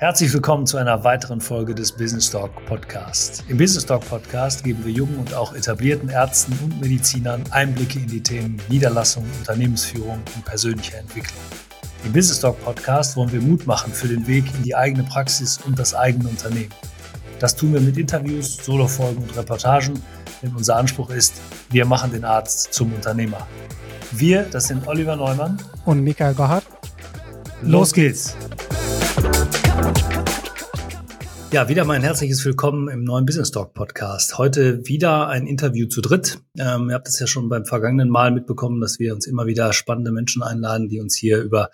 Herzlich willkommen zu einer weiteren Folge des Business Talk Podcast. Im Business Talk Podcast geben wir jungen und auch etablierten Ärzten und Medizinern Einblicke in die Themen Niederlassung, Unternehmensführung und persönliche Entwicklung. Im Business Talk Podcast wollen wir Mut machen für den Weg in die eigene Praxis und das eigene Unternehmen. Das tun wir mit Interviews, Solofolgen und Reportagen, denn unser Anspruch ist, wir machen den Arzt zum Unternehmer. Wir, das sind Oliver Neumann und Michael Gohart. Los geht's! Ja, wieder mal ein herzliches Willkommen im neuen Business Talk Podcast. Heute wieder ein Interview zu dritt. Ähm, ihr habt es ja schon beim vergangenen Mal mitbekommen, dass wir uns immer wieder spannende Menschen einladen, die uns hier über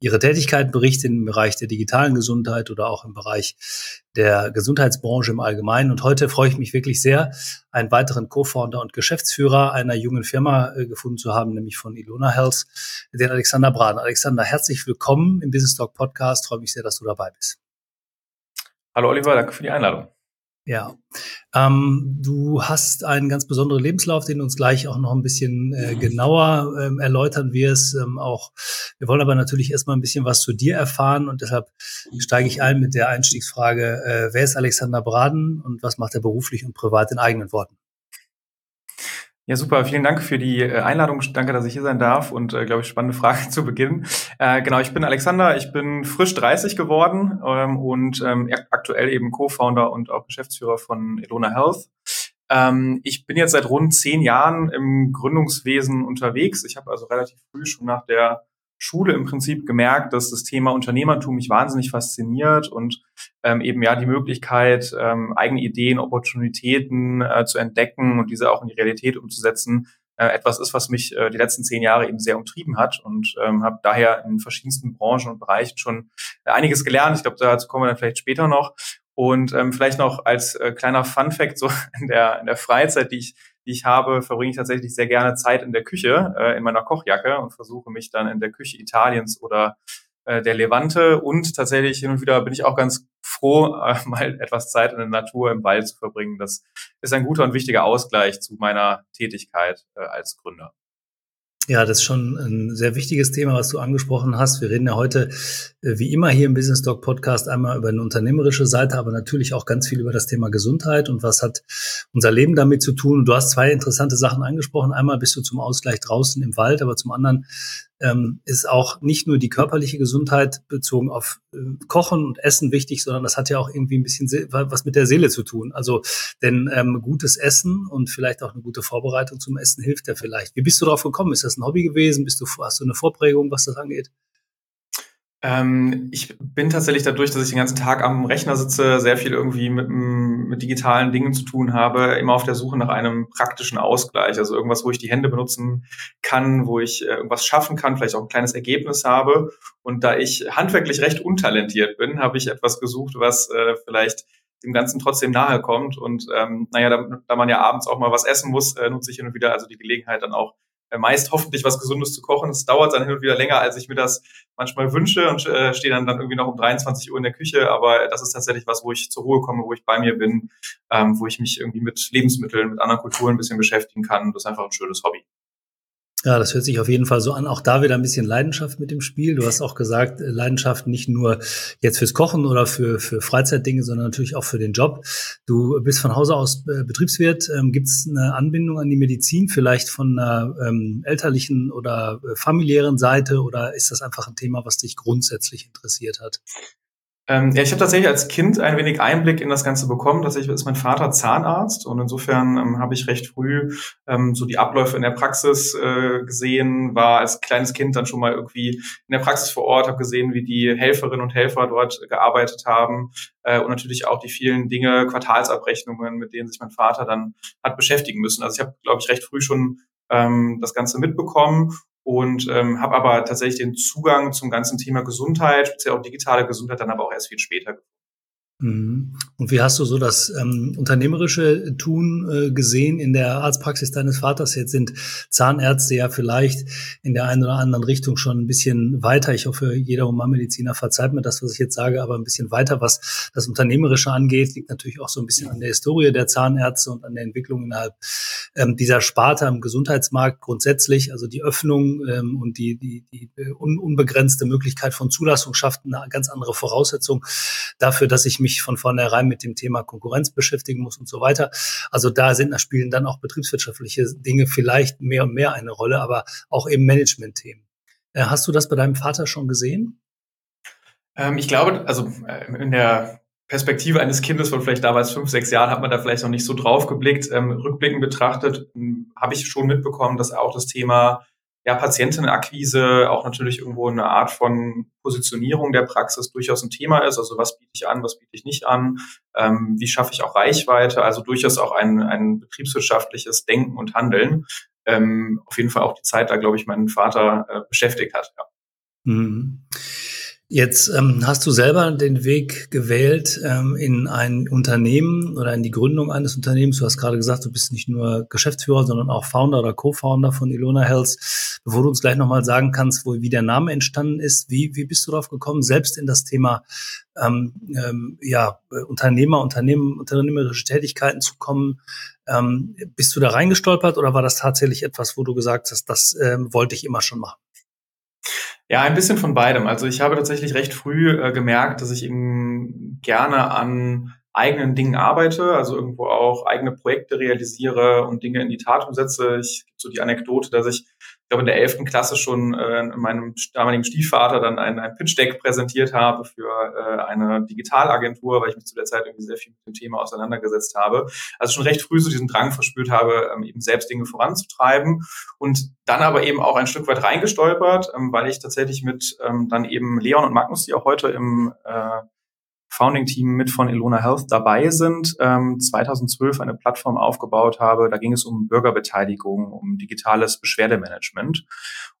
ihre Tätigkeit berichten im Bereich der digitalen Gesundheit oder auch im Bereich der Gesundheitsbranche im Allgemeinen. Und heute freue ich mich wirklich sehr, einen weiteren Co-Founder und Geschäftsführer einer jungen Firma äh, gefunden zu haben, nämlich von Ilona Health, den Alexander Braden. Alexander, herzlich willkommen im Business Talk Podcast. Freue mich sehr, dass du dabei bist. Hallo Oliver, danke für die Einladung. Ja, ähm, du hast einen ganz besonderen Lebenslauf, den du uns gleich auch noch ein bisschen äh, genauer ähm, erläutern wirst. Ähm, auch wir wollen aber natürlich erstmal ein bisschen was zu dir erfahren und deshalb steige ich ein mit der Einstiegsfrage: äh, Wer ist Alexander Braden und was macht er beruflich und privat in eigenen Worten? Ja, super. Vielen Dank für die äh, Einladung. Danke, dass ich hier sein darf und, äh, glaube ich, spannende Frage zu Beginn. Äh, genau, ich bin Alexander. Ich bin frisch 30 geworden ähm, und ähm, aktuell eben Co-Founder und auch Geschäftsführer von Elona Health. Ähm, ich bin jetzt seit rund zehn Jahren im Gründungswesen unterwegs. Ich habe also relativ früh schon nach der Schule im Prinzip gemerkt, dass das Thema Unternehmertum mich wahnsinnig fasziniert und ähm, eben ja die Möglichkeit, ähm, eigene Ideen, Opportunitäten äh, zu entdecken und diese auch in die Realität umzusetzen, äh, etwas ist, was mich äh, die letzten zehn Jahre eben sehr umtrieben hat und ähm, habe daher in verschiedensten Branchen und Bereichen schon äh, einiges gelernt. Ich glaube, dazu kommen wir dann vielleicht später noch. Und ähm, vielleicht noch als äh, kleiner Fun Fact so in der, in der Freizeit, die ich die ich habe, verbringe ich tatsächlich sehr gerne Zeit in der Küche, äh, in meiner Kochjacke und versuche mich dann in der Küche Italiens oder äh, der Levante und tatsächlich hin und wieder bin ich auch ganz froh, äh, mal etwas Zeit in der Natur im Wald zu verbringen. Das ist ein guter und wichtiger Ausgleich zu meiner Tätigkeit äh, als Gründer. Ja, das ist schon ein sehr wichtiges Thema, was du angesprochen hast. Wir reden ja heute, äh, wie immer hier im Business Talk Podcast, einmal über eine unternehmerische Seite, aber natürlich auch ganz viel über das Thema Gesundheit und was hat unser Leben damit zu tun. Du hast zwei interessante Sachen angesprochen. Einmal bist du zum Ausgleich draußen im Wald, aber zum anderen ähm, ist auch nicht nur die körperliche Gesundheit bezogen auf äh, Kochen und Essen wichtig, sondern das hat ja auch irgendwie ein bisschen was mit der Seele zu tun. Also, denn ähm, gutes Essen und vielleicht auch eine gute Vorbereitung zum Essen hilft ja vielleicht. Wie bist du darauf gekommen? Ist das ein Hobby gewesen? Bist du, hast du eine Vorprägung, was das angeht? Ähm, ich bin tatsächlich dadurch, dass ich den ganzen Tag am Rechner sitze, sehr viel irgendwie mit, mit digitalen Dingen zu tun habe, immer auf der Suche nach einem praktischen Ausgleich. Also irgendwas, wo ich die Hände benutzen kann, wo ich äh, irgendwas schaffen kann, vielleicht auch ein kleines Ergebnis habe. Und da ich handwerklich recht untalentiert bin, habe ich etwas gesucht, was äh, vielleicht dem Ganzen trotzdem nahe kommt. Und ähm, naja, da, da man ja abends auch mal was essen muss, äh, nutze ich hin und wieder also die Gelegenheit dann auch meist hoffentlich was Gesundes zu kochen. Es dauert dann hin und wieder länger, als ich mir das manchmal wünsche und äh, stehe dann, dann irgendwie noch um 23 Uhr in der Küche. Aber das ist tatsächlich was, wo ich zur Ruhe komme, wo ich bei mir bin, ähm, wo ich mich irgendwie mit Lebensmitteln, mit anderen Kulturen ein bisschen beschäftigen kann. Das ist einfach ein schönes Hobby. Ja, das hört sich auf jeden Fall so an. Auch da wieder ein bisschen Leidenschaft mit dem Spiel. Du hast auch gesagt, Leidenschaft nicht nur jetzt fürs Kochen oder für, für Freizeitdinge, sondern natürlich auch für den Job. Du bist von Hause aus äh, Betriebswirt. Ähm, Gibt es eine Anbindung an die Medizin, vielleicht von einer ähm, elterlichen oder äh, familiären Seite? Oder ist das einfach ein Thema, was dich grundsätzlich interessiert hat? Ähm, ja, ich habe tatsächlich als Kind ein wenig Einblick in das Ganze bekommen. Tatsächlich ist mein Vater Zahnarzt und insofern ähm, habe ich recht früh ähm, so die Abläufe in der Praxis äh, gesehen, war als kleines Kind dann schon mal irgendwie in der Praxis vor Ort, habe gesehen, wie die Helferinnen und Helfer dort gearbeitet haben äh, und natürlich auch die vielen Dinge, Quartalsabrechnungen, mit denen sich mein Vater dann hat beschäftigen müssen. Also ich habe, glaube ich, recht früh schon ähm, das Ganze mitbekommen und ähm, habe aber tatsächlich den Zugang zum ganzen Thema Gesundheit, speziell auch digitale Gesundheit, dann aber auch erst viel später Mhm. Und wie hast du so das ähm, unternehmerische Tun äh, gesehen in der Arztpraxis deines Vaters? Jetzt sind Zahnärzte ja vielleicht in der einen oder anderen Richtung schon ein bisschen weiter. Ich hoffe, jeder Humanmediziner verzeiht mir das, was ich jetzt sage, aber ein bisschen weiter, was das Unternehmerische angeht, liegt natürlich auch so ein bisschen an der Historie der Zahnärzte und an der Entwicklung innerhalb ähm, dieser Sparte am Gesundheitsmarkt grundsätzlich. Also die Öffnung ähm, und die, die, die un unbegrenzte Möglichkeit von Zulassung schafft eine ganz andere Voraussetzung dafür, dass ich mich mich von vornherein mit dem Thema Konkurrenz beschäftigen muss und so weiter. Also da sind, da spielen dann auch betriebswirtschaftliche Dinge vielleicht mehr und mehr eine Rolle, aber auch eben Management-Themen. Äh, hast du das bei deinem Vater schon gesehen? Ähm, ich glaube, also äh, in der Perspektive eines Kindes von vielleicht damals fünf, sechs Jahren hat man da vielleicht noch nicht so drauf geblickt. Ähm, rückblickend betrachtet ähm, habe ich schon mitbekommen, dass auch das Thema ja, Patientenakquise, auch natürlich irgendwo eine Art von Positionierung der Praxis durchaus ein Thema ist. Also was biete ich an, was biete ich nicht an, ähm, wie schaffe ich auch Reichweite, also durchaus auch ein, ein betriebswirtschaftliches Denken und Handeln. Ähm, auf jeden Fall auch die Zeit da, glaube ich, meinen Vater äh, beschäftigt hat. Ja. Mhm. Jetzt ähm, hast du selber den Weg gewählt ähm, in ein Unternehmen oder in die Gründung eines Unternehmens. Du hast gerade gesagt, du bist nicht nur Geschäftsführer, sondern auch Founder oder Co-Founder von Ilona Health. Bevor du uns gleich nochmal sagen kannst, wo, wie der Name entstanden ist, wie, wie bist du darauf gekommen, selbst in das Thema ähm, ähm, ja, Unternehmer, Unternehmen, unternehmerische Tätigkeiten zu kommen? Ähm, bist du da reingestolpert oder war das tatsächlich etwas, wo du gesagt hast, das ähm, wollte ich immer schon machen? Ja, ein bisschen von beidem. Also ich habe tatsächlich recht früh äh, gemerkt, dass ich eben gerne an eigenen Dingen arbeite, also irgendwo auch eigene Projekte realisiere und Dinge in die Tat umsetze. Ich gibt so die Anekdote, dass ich glaube, in der elften Klasse schon äh, meinem damaligen Stiefvater dann ein, ein Pitch-Deck präsentiert habe für äh, eine Digitalagentur, weil ich mich zu der Zeit irgendwie sehr viel mit dem Thema auseinandergesetzt habe. Also schon recht früh so diesen Drang verspürt habe, ähm, eben selbst Dinge voranzutreiben und dann aber eben auch ein Stück weit reingestolpert, ähm, weil ich tatsächlich mit ähm, dann eben Leon und Magnus, die auch heute im äh, Founding-Team mit von Elona Health dabei sind, ähm, 2012 eine Plattform aufgebaut habe. Da ging es um Bürgerbeteiligung, um digitales Beschwerdemanagement.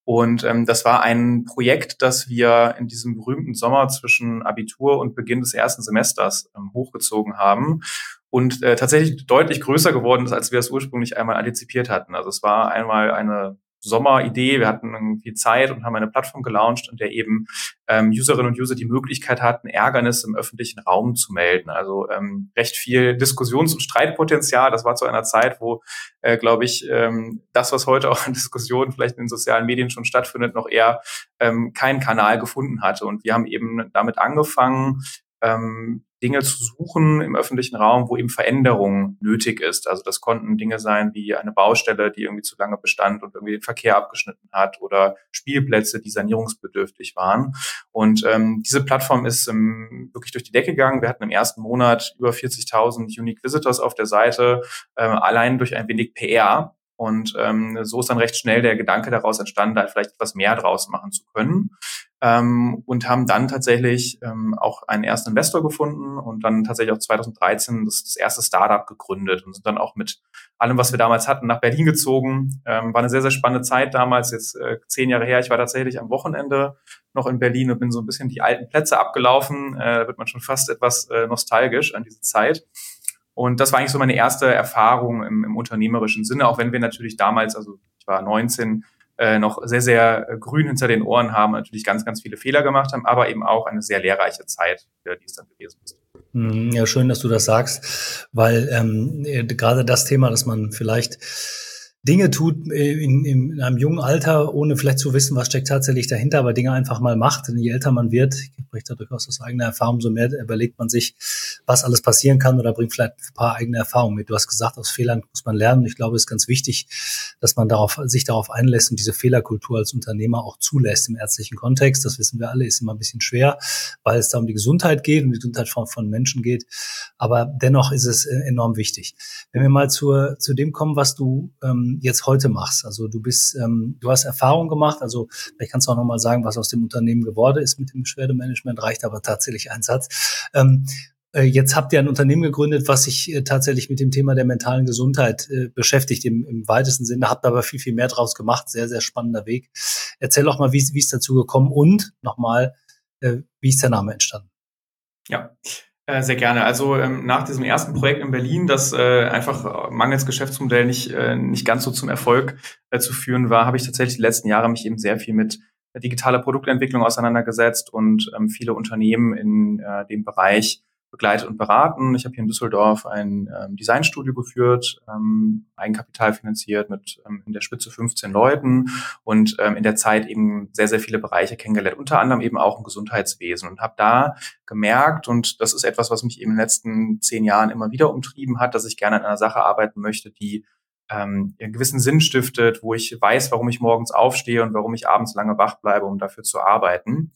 Und ähm, das war ein Projekt, das wir in diesem berühmten Sommer zwischen Abitur und Beginn des ersten Semesters ähm, hochgezogen haben und äh, tatsächlich deutlich größer geworden ist, als wir es ursprünglich einmal antizipiert hatten. Also es war einmal eine Sommeridee. Wir hatten irgendwie Zeit und haben eine Plattform gelauncht, in der eben ähm, Userinnen und User die Möglichkeit hatten, Ärgernis im öffentlichen Raum zu melden. Also ähm, recht viel Diskussions- und Streitpotenzial. Das war zu einer Zeit, wo, äh, glaube ich, ähm, das, was heute auch an Diskussionen vielleicht in den sozialen Medien schon stattfindet, noch eher ähm, keinen Kanal gefunden hatte. Und wir haben eben damit angefangen, ähm, Dinge zu suchen im öffentlichen Raum, wo eben Veränderung nötig ist. Also das konnten Dinge sein wie eine Baustelle, die irgendwie zu lange bestand und irgendwie den Verkehr abgeschnitten hat oder Spielplätze, die sanierungsbedürftig waren. Und ähm, diese Plattform ist ähm, wirklich durch die Decke gegangen. Wir hatten im ersten Monat über 40.000 Unique Visitors auf der Seite, ähm, allein durch ein wenig PR. Und ähm, so ist dann recht schnell der Gedanke daraus entstanden, da vielleicht etwas mehr draus machen zu können ähm, und haben dann tatsächlich ähm, auch einen ersten Investor gefunden und dann tatsächlich auch 2013 das, das erste Startup gegründet und sind dann auch mit allem, was wir damals hatten, nach Berlin gezogen. Ähm, war eine sehr, sehr spannende Zeit damals, jetzt äh, zehn Jahre her. Ich war tatsächlich am Wochenende noch in Berlin und bin so ein bisschen die alten Plätze abgelaufen. Äh, da wird man schon fast etwas äh, nostalgisch an diese Zeit. Und das war eigentlich so meine erste Erfahrung im, im unternehmerischen Sinne, auch wenn wir natürlich damals, also ich war 19, äh, noch sehr, sehr äh, grün hinter den Ohren haben, natürlich ganz, ganz viele Fehler gemacht haben, aber eben auch eine sehr lehrreiche Zeit, die es dann gewesen ist. Hm, ja, schön, dass du das sagst, weil ähm, äh, gerade das Thema, dass man vielleicht Dinge tut äh, in, in einem jungen Alter, ohne vielleicht zu wissen, was steckt tatsächlich dahinter, aber Dinge einfach mal macht. Denn je älter man wird, ich spreche da durchaus aus eigener Erfahrung, so mehr überlegt man sich, was alles passieren kann oder bringt vielleicht ein paar eigene Erfahrungen mit. Du hast gesagt, aus Fehlern muss man lernen. Ich glaube, es ist ganz wichtig, dass man darauf, sich darauf einlässt und diese Fehlerkultur als Unternehmer auch zulässt im ärztlichen Kontext. Das wissen wir alle, ist immer ein bisschen schwer, weil es da um die Gesundheit geht, um die Gesundheit von, von Menschen geht. Aber dennoch ist es äh, enorm wichtig. Wenn wir mal zur, zu dem kommen, was du ähm, jetzt heute machst. Also du bist, ähm, du hast Erfahrung gemacht. Also vielleicht kannst du auch nochmal sagen, was aus dem Unternehmen geworden ist mit dem Beschwerdemanagement. Reicht aber tatsächlich ein Satz. Ähm, äh, Jetzt habt ihr ein Unternehmen gegründet, was sich äh, tatsächlich mit dem Thema der mentalen Gesundheit äh, beschäftigt, im, im weitesten Sinne, habt aber viel, viel mehr draus gemacht. Sehr, sehr spannender Weg. Erzähl doch mal, wie, ist dazu gekommen und nochmal, wie ist der Name entstanden? Ja, Äh, sehr gerne. Also ähm, nach diesem ersten Projekt in Berlin, das äh, einfach mangels Geschäftsmodell nicht, äh, nicht ganz so zum Erfolg äh, zu führen war, habe ich tatsächlich die letzten Jahre mich eben sehr viel mit digitaler Produktentwicklung auseinandergesetzt und ähm, viele Unternehmen in äh, dem Bereich begleitet und beraten. Ich habe hier in Düsseldorf ein ähm, Designstudio geführt, ähm, Eigenkapital finanziert mit ähm, in der Spitze 15 Leuten und ähm, in der Zeit eben sehr, sehr viele Bereiche kennengelernt, unter anderem eben auch im Gesundheitswesen und habe da gemerkt, und das ist etwas, was mich eben in den letzten zehn Jahren immer wieder umtrieben hat, dass ich gerne an einer Sache arbeiten möchte, die ähm, einen gewissen Sinn stiftet, wo ich weiß, warum ich morgens aufstehe und warum ich abends lange wach bleibe, um dafür zu arbeiten.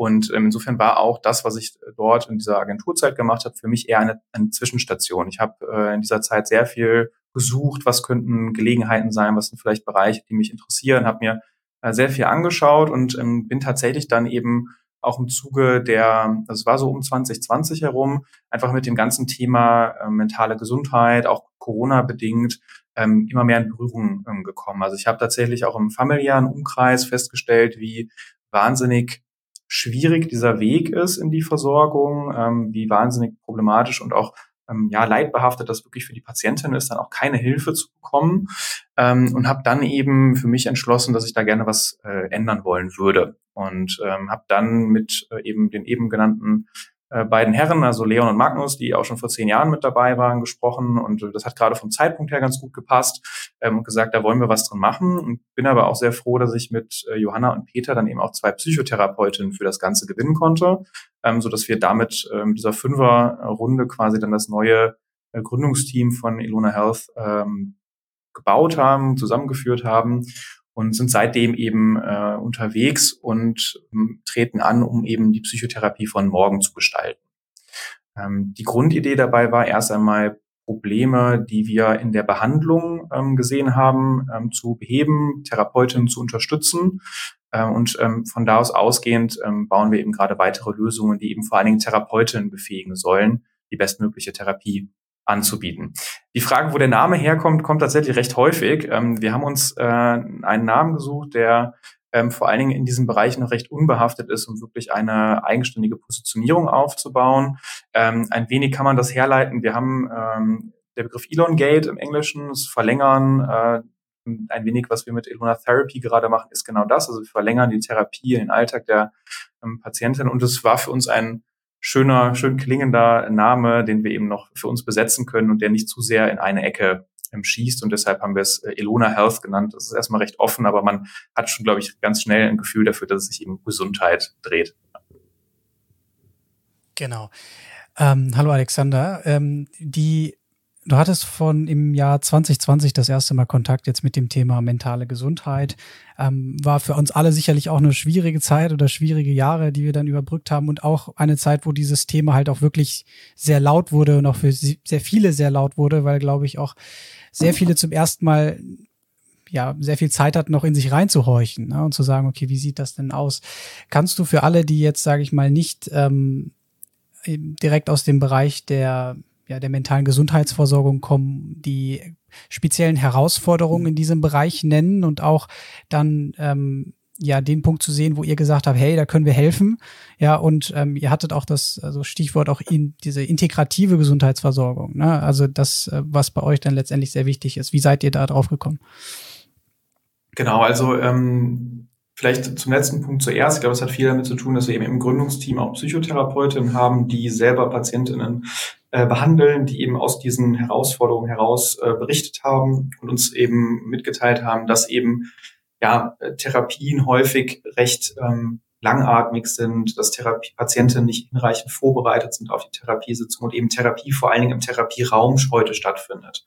Und ähm, insofern war auch das, was ich dort in dieser Agenturzeit gemacht habe, für mich eher eine, eine Zwischenstation. Ich habe äh, in dieser Zeit sehr viel gesucht, was könnten Gelegenheiten sein, was sind vielleicht Bereiche, die mich interessieren, habe mir äh, sehr viel angeschaut und ähm, bin tatsächlich dann eben auch im Zuge der, das war so um 2020 herum, einfach mit dem ganzen Thema äh, mentale Gesundheit, auch Corona bedingt, ähm, immer mehr in Berührung ähm, gekommen. Also ich habe tatsächlich auch im familiären Umkreis festgestellt, wie wahnsinnig schwierig dieser Weg ist in die Versorgung, ähm, wie wahnsinnig problematisch und auch ähm, ja leidbehaftet das wirklich für die Patientin ist, dann auch keine Hilfe zu bekommen. Ähm, und habe dann eben für mich entschlossen, dass ich da gerne was äh, ändern wollen würde. Und ähm, habe dann mit äh, eben den eben genannten beiden Herren, also Leon und Magnus, die auch schon vor zehn Jahren mit dabei waren, gesprochen. Und das hat gerade vom Zeitpunkt her ganz gut gepasst ähm, und gesagt, da wollen wir was drin machen. Und bin aber auch sehr froh, dass ich mit äh, Johanna und Peter dann eben auch zwei Psychotherapeutinnen für das Ganze gewinnen konnte, ähm, so dass wir damit ähm, dieser Fünfer-Runde quasi dann das neue äh, Gründungsteam von Ilona Health ähm, gebaut haben, zusammengeführt haben und sind seitdem eben äh, unterwegs und ähm, treten an, um eben die Psychotherapie von morgen zu gestalten. Ähm, die Grundidee dabei war erst einmal Probleme, die wir in der Behandlung ähm, gesehen haben, ähm, zu beheben, Therapeutinnen zu unterstützen. Äh, und ähm, von da aus ausgehend ähm, bauen wir eben gerade weitere Lösungen, die eben vor allen Dingen Therapeutinnen befähigen sollen, die bestmögliche Therapie anzubieten. Die Frage, wo der Name herkommt, kommt tatsächlich recht häufig. Ähm, wir haben uns äh, einen Namen gesucht, der ähm, vor allen Dingen in diesem Bereich noch recht unbehaftet ist, um wirklich eine eigenständige Positionierung aufzubauen. Ähm, ein wenig kann man das herleiten. Wir haben ähm, der Begriff Elongate im Englischen, das Verlängern, äh, ein wenig, was wir mit Elona Therapy gerade machen, ist genau das. Also wir verlängern die Therapie, in den Alltag der ähm, Patientin. Und es war für uns ein schöner, schön klingender Name, den wir eben noch für uns besetzen können und der nicht zu sehr in eine Ecke ähm, schießt. Und deshalb haben wir es äh, Elona Health genannt. Das ist erstmal recht offen, aber man hat schon, glaube ich, ganz schnell ein Gefühl dafür, dass es sich eben Gesundheit dreht. Genau. Ähm, hallo Alexander. Ähm, die Du hattest von im Jahr 2020 das erste Mal Kontakt jetzt mit dem Thema mentale Gesundheit. Ähm, war für uns alle sicherlich auch eine schwierige Zeit oder schwierige Jahre, die wir dann überbrückt haben und auch eine Zeit, wo dieses Thema halt auch wirklich sehr laut wurde und auch für sehr viele sehr laut wurde, weil, glaube ich, auch sehr viele zum ersten Mal ja sehr viel Zeit hatten, noch in sich reinzuhorchen ne, und zu sagen, okay, wie sieht das denn aus? Kannst du für alle, die jetzt, sage ich mal, nicht ähm, direkt aus dem Bereich der ja, der mentalen Gesundheitsversorgung kommen, die speziellen Herausforderungen in diesem Bereich nennen und auch dann ähm, ja den Punkt zu sehen, wo ihr gesagt habt, hey, da können wir helfen. Ja, und ähm, ihr hattet auch das also Stichwort auch in diese integrative Gesundheitsversorgung. Ne? Also das, äh, was bei euch dann letztendlich sehr wichtig ist. Wie seid ihr da drauf gekommen? Genau, also ähm, Vielleicht zum letzten Punkt zuerst. Ich glaube, es hat viel damit zu tun, dass wir eben im Gründungsteam auch Psychotherapeutinnen haben, die selber Patientinnen äh, behandeln, die eben aus diesen Herausforderungen heraus äh, berichtet haben und uns eben mitgeteilt haben, dass eben ja Therapien häufig recht ähm, langatmig sind, dass Therapie Patienten nicht hinreichend vorbereitet sind auf die Therapiesitzung und eben Therapie vor allen Dingen im Therapieraum heute stattfindet.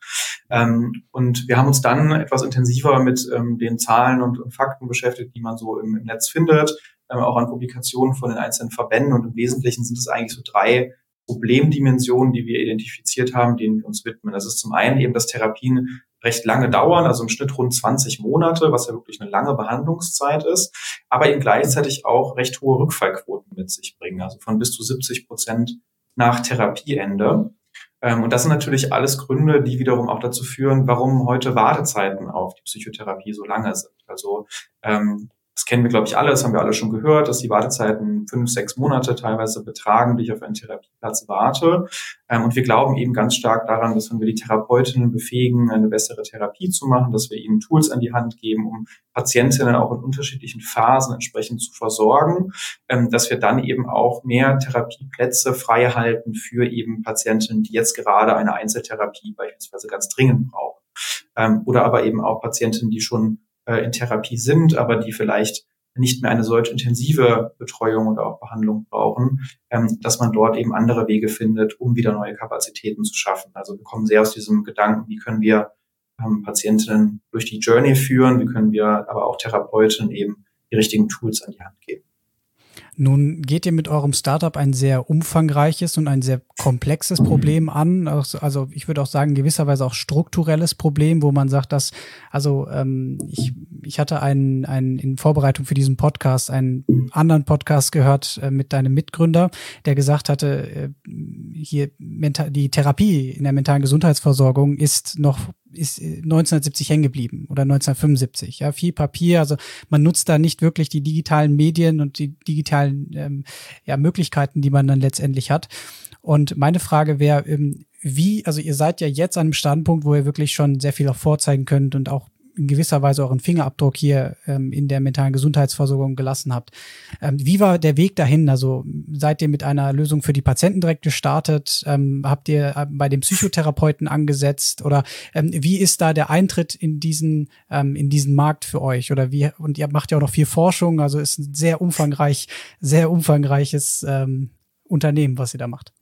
Ähm, und wir haben uns dann etwas intensiver mit ähm, den Zahlen und, und, Fakten beschäftigt, die man so im, im Netz findet, ähm, auch an Publikationen von den einzelnen Verbänden. Und im Wesentlichen sind es eigentlich so drei Problemdimensionen, die wir identifiziert haben, denen wir uns widmen. Das ist zum einen eben, dass Therapien recht lange dauern, also im Schnitt rund 20 Monate, was ja wirklich eine lange Behandlungszeit ist, aber eben gleichzeitig auch recht hohe Rückfallquoten mit sich bringen, also von bis zu 70 Prozent nach Therapieende. Ähm, und das sind natürlich alles Gründe, die wiederum auch dazu führen, warum heute Wartezeiten auf die Psychotherapie so lange sind. Also ähm, Das kennen wir, glaube ich, alle, das haben wir alle schon gehört, dass die Wartezeiten fünf, sechs Monate teilweise betragen, die ich auf einen Therapieplatz warte. Ähm, und wir glauben eben ganz stark daran, dass wenn wir die Therapeutinnen befähigen, eine bessere Therapie zu machen, dass wir ihnen Tools an die Hand geben, um Patientinnen auch in unterschiedlichen Phasen entsprechend zu versorgen, ähm, dass wir dann eben auch mehr Therapieplätze frei halten für eben Patientinnen, die jetzt gerade eine Einzeltherapie beispielsweise ganz dringend brauchen. Ähm, oder aber eben auch Patientinnen, die schon äh, in Therapie sind, aber die vielleicht nicht mehr eine solch intensive Betreuung oder auch Behandlung brauchen, ähm, dass man dort eben andere Wege findet, um wieder neue Kapazitäten zu schaffen. Also wir kommen sehr aus diesem Gedanken, wie können wir ähm, Patientinnen durch die Journey führen, wie können wir aber auch Therapeutinnen eben die richtigen Tools an die Hand geben. Nun geht ihr mit eurem Startup ein sehr umfangreiches und ein sehr komplexes Problem an. Also ich würde auch sagen, gewisserweise auch strukturelles Problem, wo man sagt, dass, also ähm, ich, ich hatte einen, einen in Vorbereitung für diesen Podcast einen anderen Podcast gehört äh, mit deinem Mitgründer, der gesagt hatte, äh, hier die Therapie in der mentalen Gesundheitsversorgung ist noch ist 1970 hängen geblieben oder 1975. Ja, viel Papier. Also man nutzt da nicht wirklich die digitalen Medien und die digitalen ähm, ja, Möglichkeiten, die man dann letztendlich hat. Und meine Frage wäre, ähm, wie, also ihr seid ja jetzt an einem Standpunkt, wo ihr wirklich schon sehr viel auch vorzeigen könnt und auch in gewisser Weise euren Fingerabdruck hier ähm, in der mentalen Gesundheitsversorgung gelassen habt. Ähm, wie war der Weg dahin? Also seid ihr mit einer Lösung für die Patienten direkt gestartet? Ähm, habt ihr äh, bei dem Psychotherapeuten angesetzt? Oder ähm, wie ist da der Eintritt in diesen, ähm, in diesen Markt für euch? Oder wie, und ihr macht ja auch noch viel Forschung, also ist ein sehr umfangreich, sehr umfangreiches ähm, Unternehmen, was ihr da macht.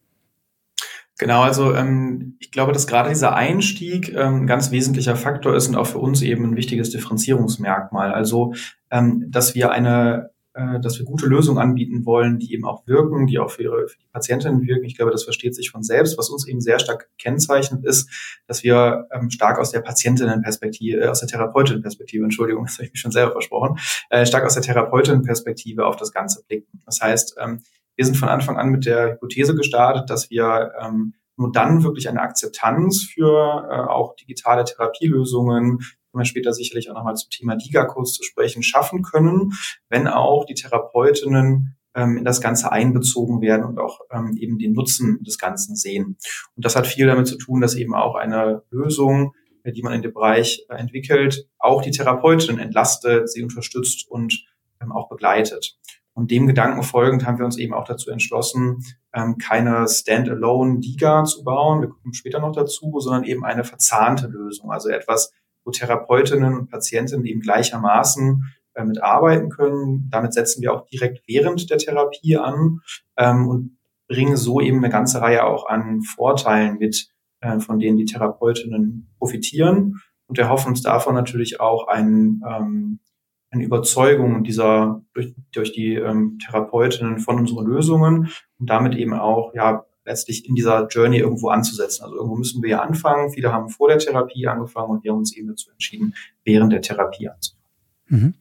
Genau, also ähm, ich glaube, dass gerade dieser Einstieg ähm, ein ganz wesentlicher Faktor ist und auch für uns eben ein wichtiges Differenzierungsmerkmal. Also, ähm, dass wir eine, äh, dass wir gute Lösungen anbieten wollen, die eben auch wirken, die auch für, ihre, für die Patientinnen wirken. Ich glaube, das versteht sich von selbst. Was uns eben sehr stark kennzeichnet, ist, dass wir ähm, stark aus der Patientinnenperspektive, äh, aus der Therapeutinnenperspektive, Entschuldigung, das habe ich mich schon selber versprochen, äh, stark aus der Therapeutinnenperspektive auf das Ganze blicken. Das heißt, ähm, wir sind von Anfang an mit der Hypothese gestartet, dass wir ähm, nur dann wirklich eine Akzeptanz für äh, auch digitale Therapielösungen, kommen wir später sicherlich auch nochmal zum Thema DIGA-Kurs zu sprechen, schaffen können, wenn auch die Therapeutinnen ähm, in das Ganze einbezogen werden und auch ähm, eben den Nutzen des Ganzen sehen. Und das hat viel damit zu tun, dass eben auch eine Lösung, äh, die man in dem Bereich äh, entwickelt, auch die Therapeutinnen entlastet, sie unterstützt und ähm, auch begleitet. Und dem Gedanken folgend haben wir uns eben auch dazu entschlossen, ähm, keine Standalone Liga zu bauen, wir kommen später noch dazu, sondern eben eine verzahnte Lösung, also etwas, wo Therapeutinnen und Patientinnen eben gleichermaßen äh, mit arbeiten können. Damit setzen wir auch direkt während der Therapie an ähm, und bringen so eben eine ganze Reihe auch an Vorteilen mit, äh, von denen die Therapeutinnen profitieren. Und erhoffen uns davon natürlich auch einen ähm, eine Überzeugung dieser durch, durch die ähm, Therapeutinnen von unseren Lösungen und damit eben auch ja letztlich in dieser Journey irgendwo anzusetzen. Also irgendwo müssen wir ja anfangen. Viele haben vor der Therapie angefangen und wir haben uns eben dazu entschieden, während der Therapie anzufangen. Mhm.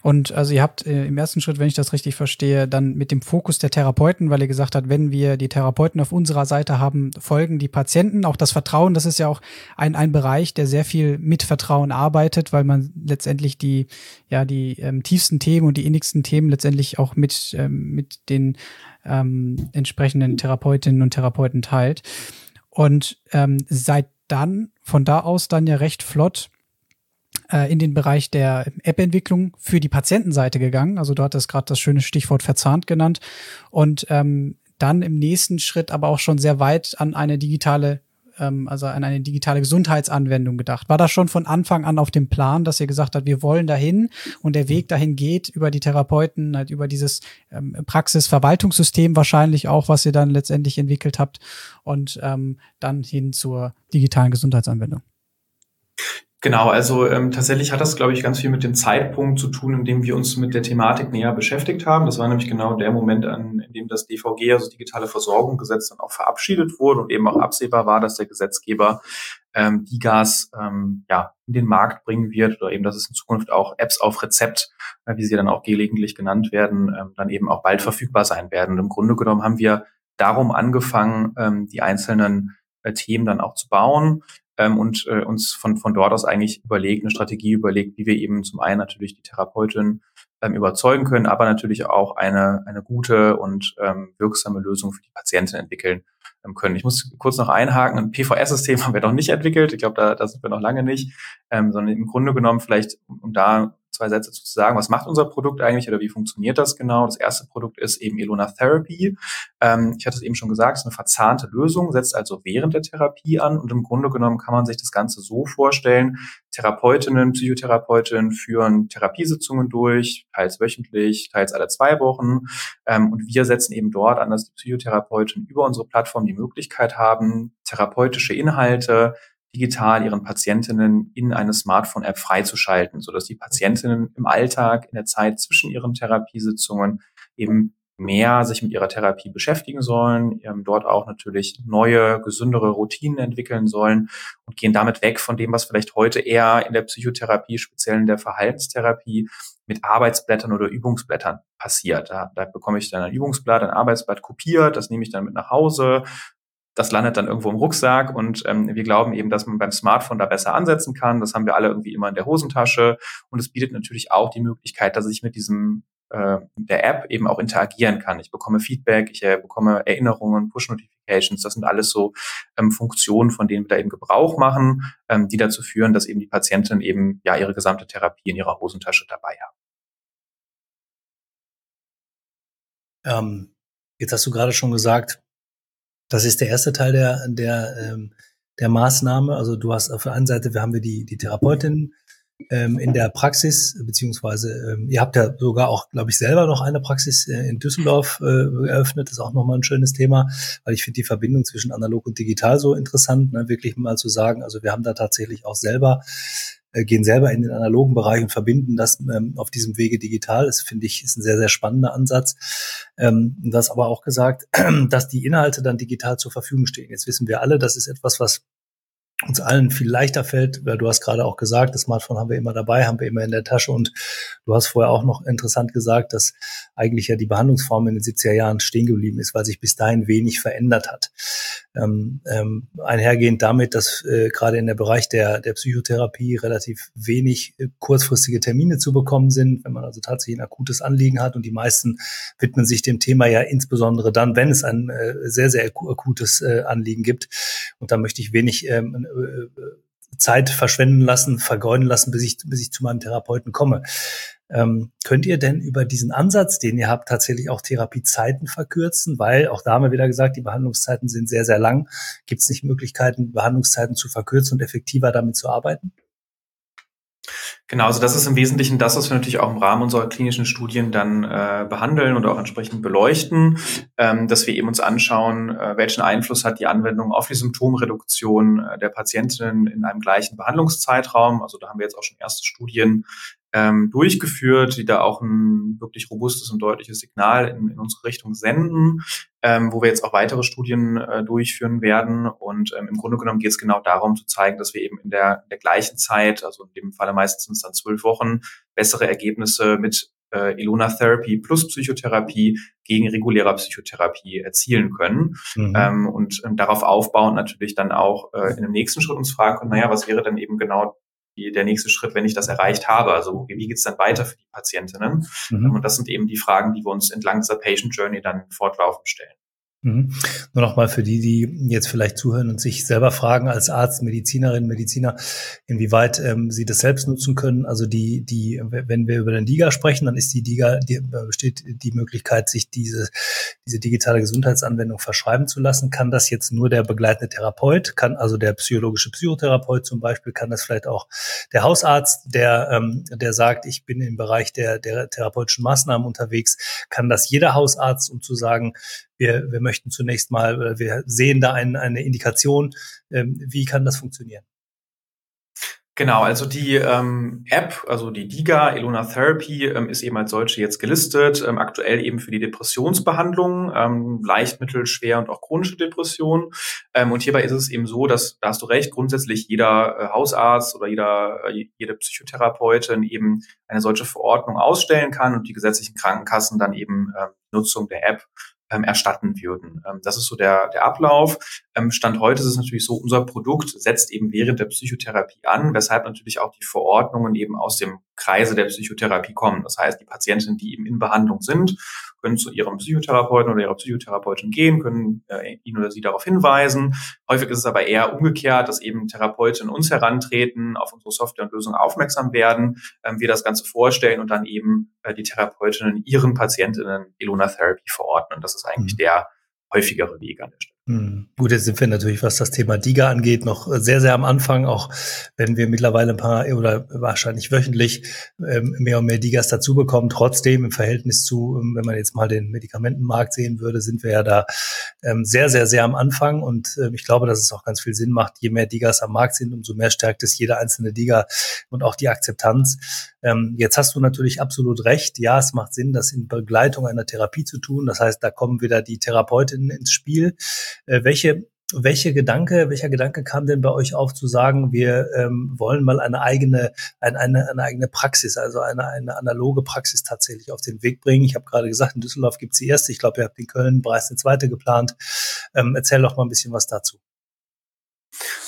Und also ihr habt äh, im ersten Schritt, wenn ich das richtig verstehe, dann mit dem Fokus der Therapeuten, weil ihr gesagt habt, wenn wir die Therapeuten auf unserer Seite haben, folgen die Patienten. Auch das Vertrauen, das ist ja auch ein, ein Bereich, der sehr viel mit Vertrauen arbeitet, weil man letztendlich die, ja, die ähm, tiefsten Themen und die innigsten Themen letztendlich auch mit, ähm, mit den ähm, entsprechenden Therapeutinnen und Therapeuten teilt. Und ähm, seit dann, von da aus dann ja recht flott äh, in den Bereich der App-Entwicklung für die Patientenseite gegangen. Also du hattest gerade das schöne Stichwort verzahnt genannt. Und ähm, dann im nächsten Schritt aber auch schon sehr weit an eine digitale ähm, also an eine digitale Gesundheitsanwendung gedacht. War das schon von Anfang an auf dem Plan, dass ihr gesagt habt, wir wollen dahin und der Weg dahin geht über die Therapeuten, halt über dieses ähm, Praxisverwaltungssystem wahrscheinlich auch, was ihr dann letztendlich entwickelt habt und ähm, dann hin zur digitalen Gesundheitsanwendung? Genau, also ähm, tatsächlich hat das, glaube ich, ganz viel mit dem Zeitpunkt zu tun, in dem wir uns mit der Thematik näher beschäftigt haben. Das war nämlich genau der Moment, an, in dem das DVG, also digitale Versorgungsgesetz, dann auch verabschiedet wurde und eben auch absehbar war, dass der Gesetzgeber ähm, die Gas ähm, ja, in den Markt bringen wird oder eben, dass es in Zukunft auch Apps auf Rezept, äh, wie sie dann auch gelegentlich genannt werden, ähm, dann eben auch bald verfügbar sein werden. Und im Grunde genommen haben wir darum angefangen, ähm, die einzelnen äh, Themen dann auch zu bauen ähm, und äh, uns von, von dort aus eigentlich überlegt, eine Strategie überlegt, wie wir eben zum einen natürlich die Therapeutin ähm, überzeugen können, aber natürlich auch eine, eine gute und ähm, wirksame Lösung für die Patienten entwickeln ähm, können. Ich muss kurz noch einhaken, ein PVS-System haben wir noch nicht entwickelt. Ich glaube, da, da sind wir noch lange nicht, ähm, sondern im Grunde genommen vielleicht, um da zwei Sätze zu sagen, was macht unser Produkt eigentlich oder wie funktioniert das genau? Das erste Produkt ist eben Elona Therapy. Ähm, ich hatte es eben schon gesagt, es ist eine verzahnte Lösung, setzt also während der Therapie an und im Grunde genommen kann man sich das Ganze so vorstellen, Therapeutinnen, Psychotherapeutinnen führen Therapiesitzungen durch, teils wöchentlich, teils alle zwei Wochen. Ähm, und wir setzen eben dort an, dass die Psychotherapeutinnen über unsere Plattform die Möglichkeit haben, therapeutische Inhalte digital ihren Patientinnen in eine Smartphone-App freizuschalten, sodass die Patientinnen im Alltag, in der Zeit zwischen ihren Therapiesitzungen eben mehr sich mit ihrer Therapie beschäftigen sollen, ähm, dort auch natürlich neue, gesündere Routinen entwickeln sollen und gehen damit weg von dem, was vielleicht heute eher in der Psychotherapie, speziell in der Verhaltenstherapie, mit Arbeitsblättern oder Übungsblättern passiert. Da, da bekomme ich dann ein Übungsblatt, ein Arbeitsblatt kopiert, das nehme ich dann mit nach Hause, das landet dann irgendwo im Rucksack und ähm, wir glauben eben, dass man beim Smartphone da besser ansetzen kann. Das haben wir alle irgendwie immer in der Hosentasche und es bietet natürlich auch die Möglichkeit, dass ich mit diesem äh, der App eben auch interagieren kann. Ich bekomme Feedback, ich äh, bekomme Erinnerungen, Push-Notifications. Das sind alles so ähm, Funktionen, von denen wir da eben Gebrauch machen, ähm, die dazu führen, dass eben die Patientin eben ja ihre gesamte Therapie in ihrer Hosentasche dabei hat. Ähm, jetzt hast du gerade schon gesagt, das ist der erste Teil der, der, ähm, der Maßnahme. Also du hast auf der einen Seite, wir haben wir die, die Therapeutin ähm, in der Praxis, beziehungsweise ähm, ihr habt ja sogar auch, glaube ich, selber noch eine Praxis äh, in Düsseldorf äh, eröffnet. Das ist auch nochmal ein schönes Thema, weil ich finde die Verbindung zwischen analog und digital so interessant, ne? wirklich mal zu sagen. Also wir haben da tatsächlich auch selber gehen selber in den analogen Bereich und verbinden das ähm, auf diesem Wege digital. Das finde ich ist ein sehr, sehr spannender Ansatz. Ähm, das aber auch gesagt, dass die Inhalte dann digital zur Verfügung stehen. Jetzt wissen wir alle, das ist etwas, was uns allen viel leichter fällt, weil du hast gerade auch gesagt, das Smartphone haben wir immer dabei, haben wir immer in der Tasche und du hast vorher auch noch interessant gesagt, dass eigentlich ja die Behandlungsform in den 70er Jahren stehen geblieben ist, weil sich bis dahin wenig verändert hat. Ähm, ähm, einhergehend damit, dass äh, gerade in der Bereich der, der Psychotherapie relativ wenig äh, kurzfristige Termine zu bekommen sind, wenn man also tatsächlich ein akutes Anliegen hat und die meisten widmen sich dem Thema ja insbesondere dann, wenn es ein äh, sehr, sehr akutes äh, Anliegen gibt. Und da möchte ich wenig ähm, äh, Zeit verschwenden lassen, vergeuden lassen, bis ich, bis ich zu meinem Therapeuten komme. Ähm, könnt ihr denn über diesen Ansatz, den ihr habt, tatsächlich auch Therapiezeiten verkürzen? Weil auch da haben wir wieder gesagt, die Behandlungszeiten sind sehr, sehr lang. Gibt es nicht Möglichkeiten, Behandlungszeiten zu verkürzen und effektiver damit zu arbeiten? Genau, also das ist im Wesentlichen das, was wir natürlich auch im Rahmen unserer klinischen Studien dann äh, behandeln und auch entsprechend beleuchten, ähm, dass wir eben uns anschauen, äh, welchen Einfluss hat die Anwendung auf die Symptomreduktion äh, der Patientinnen in einem gleichen Behandlungszeitraum. Also da haben wir jetzt auch schon erste Studien ähm, durchgeführt, die da auch ein wirklich robustes und deutliches Signal in, in unsere Richtung senden, ähm, wo wir jetzt auch weitere Studien äh, durchführen werden. Und ähm, im Grunde genommen geht es genau darum zu zeigen, dass wir eben in der, der gleichen Zeit, also in dem Falle meistens sind es dann zwölf Wochen, bessere Ergebnisse mit äh, Ilona Therapy plus Psychotherapie gegen regulärer Psychotherapie erzielen können mhm. ähm, und ähm, darauf aufbauen natürlich dann auch äh, in dem nächsten Schritt uns fragen können, naja, was wäre denn eben genau die, der nächste Schritt, wenn ich das erreicht habe? Also wie geht's dann weiter für die Patientinnen? Mhm. Und das sind eben die Fragen, die wir uns entlang dieser Patient Journey dann fortlaufend stellen. Mhm. Nur noch mal für die, die jetzt vielleicht zuhören und sich selber fragen als Arzt, Medizinerin, Mediziner, inwieweit ähm, sie das selbst nutzen können. Also die, die, wenn wir über den DIGA sprechen, dann ist die DIGA, die, besteht die Möglichkeit, sich diese, diese digitale Gesundheitsanwendung verschreiben zu lassen. Kann das jetzt nur der begleitende Therapeut, kann also der psychologische Psychotherapeut zum Beispiel, kann das vielleicht auch der Hausarzt, der, ähm, der sagt, ich bin im Bereich der, der therapeutischen Maßnahmen unterwegs, kann das jeder Hausarzt, um zu sagen, wir, wir möchten zunächst mal, wir sehen da ein, eine Indikation, ähm, wie kann das funktionieren? Genau, also die ähm, App, also die DIGA, Elona Therapy, ähm, ist eben als solche jetzt gelistet, ähm, aktuell eben für die Depressionsbehandlung, ähm, leicht, mittel, schwer und auch chronische Depression. Ähm, und hierbei ist es eben so, dass, da hast du recht, grundsätzlich jeder äh, Hausarzt oder jeder, äh, jede Psychotherapeutin eben eine solche Verordnung ausstellen kann und die gesetzlichen Krankenkassen dann eben äh, Nutzung der App ähm, erstatten würden. Ähm, das ist so der, der Ablauf. Ähm, Stand heute ist es natürlich so, unser Produkt setzt eben während der Psychotherapie an, weshalb natürlich auch die Verordnungen eben aus dem Kreise der Psychotherapie kommen. Das heißt, die Patientinnen, die eben in Behandlung sind, können zu ihrem Psychotherapeuten oder ihrer Psychotherapeutin gehen, können äh, ihn oder sie darauf hinweisen. Häufig ist es aber eher umgekehrt, dass eben Therapeutinnen uns herantreten, auf unsere Software und Lösungen aufmerksam werden, ähm, wir das Ganze vorstellen und dann eben äh, die Therapeutinnen ihren Patientinnen Elona Therapy verordnen. Das ist eigentlich mhm. der häufigere Weg an der Stelle. Hm. Gut, jetzt sind wir natürlich, was das Thema DIGA angeht, noch sehr, sehr am Anfang, auch wenn wir mittlerweile ein paar oder wahrscheinlich wöchentlich ähm, mehr und mehr DIGAs dazu bekommen. Trotzdem im Verhältnis zu, ähm, wenn man jetzt mal den Medikamentenmarkt sehen würde, sind wir ja da ähm, sehr, sehr, sehr am Anfang. Und ich glaube, dass es auch ganz viel Sinn macht, je mehr DIGAs am Markt sind, umso mehr stärkt es jeder einzelne DIGA und auch die Akzeptanz. Jetzt hast du natürlich absolut recht. Ja, es macht Sinn, das in Begleitung einer Therapie zu tun. Das heißt, da kommen wieder die Therapeutinnen ins Spiel äh, welche welche Gedanke, welcher Gedanke kam denn bei euch auf zu sagen, wir ähm, wollen mal eine eigene, eine, eine, eine eigene Praxis, also eine, eine analoge Praxis tatsächlich auf den Weg bringen? Ich habe gerade gesagt, in Düsseldorf gibt es die erste, ich glaube, ihr habt in Köln bereits eine zweite geplant. Ähm, erzähl doch mal ein bisschen was dazu.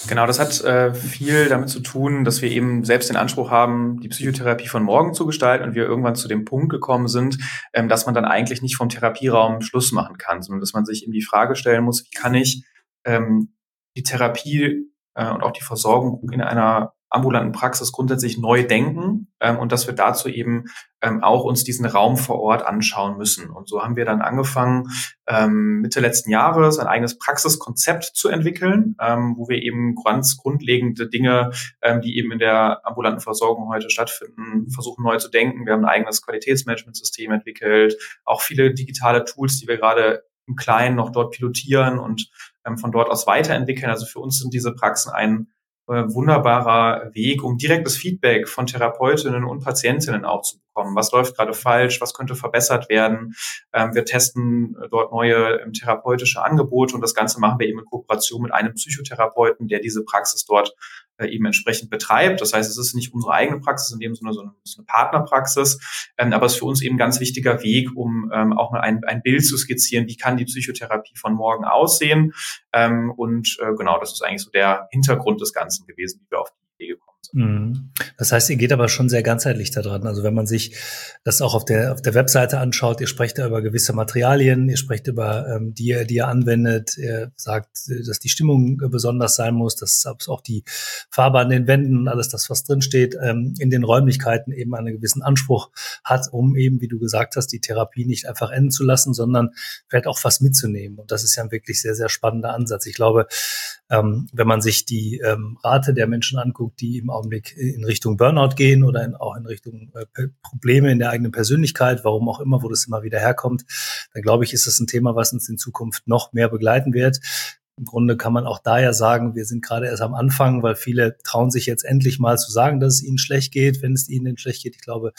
Genau, das hat äh, viel damit zu tun, dass wir eben selbst den Anspruch haben, die Psychotherapie von morgen zu gestalten und wir irgendwann zu dem Punkt gekommen sind, ähm, dass man dann eigentlich nicht vom Therapieraum Schluss machen kann, sondern dass man sich eben die Frage stellen muss, wie kann ich ähm, die Therapie äh, und auch die Versorgung in einer ambulanten Praxis grundsätzlich neu denken ähm, und dass wir dazu eben ähm, auch uns diesen Raum vor Ort anschauen müssen. Und so haben wir dann angefangen, ähm, Mitte letzten Jahres ein eigenes Praxiskonzept zu entwickeln, ähm, wo wir eben ganz grundlegende Dinge, ähm, die eben in der ambulanten Versorgung heute stattfinden, versuchen neu zu denken. Wir haben ein eigenes Qualitätsmanagementsystem entwickelt, auch viele digitale Tools, die wir gerade im Kleinen noch dort pilotieren und ähm, von dort aus weiterentwickeln. Also für uns sind diese Praxen ein wunderbarer Weg, um direktes Feedback von Therapeutinnen und Patientinnen auch zu bekommen. Was läuft gerade falsch? Was könnte verbessert werden? Ähm, wir testen dort neue ähm, therapeutische Angebote und das Ganze machen wir eben in Kooperation mit einem Psychotherapeuten, der diese Praxis dort äh, eben entsprechend betreibt. Das heißt, es ist nicht unsere eigene Praxis in dem Sinne, sondern es ist eine Partnerpraxis. Ähm, aber es ist für uns eben ein ganz wichtiger Weg, um ähm, auch mal ein, ein Bild zu skizzieren, wie kann die Psychotherapie von morgen aussehen. Ähm, und äh, genau, das ist eigentlich so der Hintergrund des Ganzen gewesen, wie wir auf die Idee gekommen Mhm. Das heißt, ihr geht aber schon sehr ganzheitlich da dran. Also wenn man sich das auch auf der, auf der Webseite anschaut, ihr sprecht da über gewisse Materialien, ihr sprecht über ähm, die, ihr, die ihr anwendet, ihr sagt, dass die Stimmung besonders sein muss, dass auch die Farbe an den Wänden, alles das, was drin steht, ähm, in den Räumlichkeiten eben einen gewissen Anspruch hat, um eben, wie du gesagt hast, die Therapie nicht einfach enden zu lassen, sondern vielleicht auch was mitzunehmen. Und das ist ja ein wirklich sehr, sehr spannender Ansatz. Ich glaube, ähm, wenn man sich die ähm, Rate der Menschen anguckt, die im Augenblick in Richtung Burnout gehen oder in, auch in Richtung äh, Probleme in der eigenen Persönlichkeit, warum auch immer, wo das immer wieder herkommt, dann glaube ich, ist das ein Thema, was uns in Zukunft noch mehr begleiten wird. Im Grunde kann man auch da ja sagen, wir sind gerade erst am Anfang, weil viele trauen sich jetzt endlich mal zu sagen, dass es ihnen schlecht geht, wenn es ihnen schlecht geht. Ich glaube,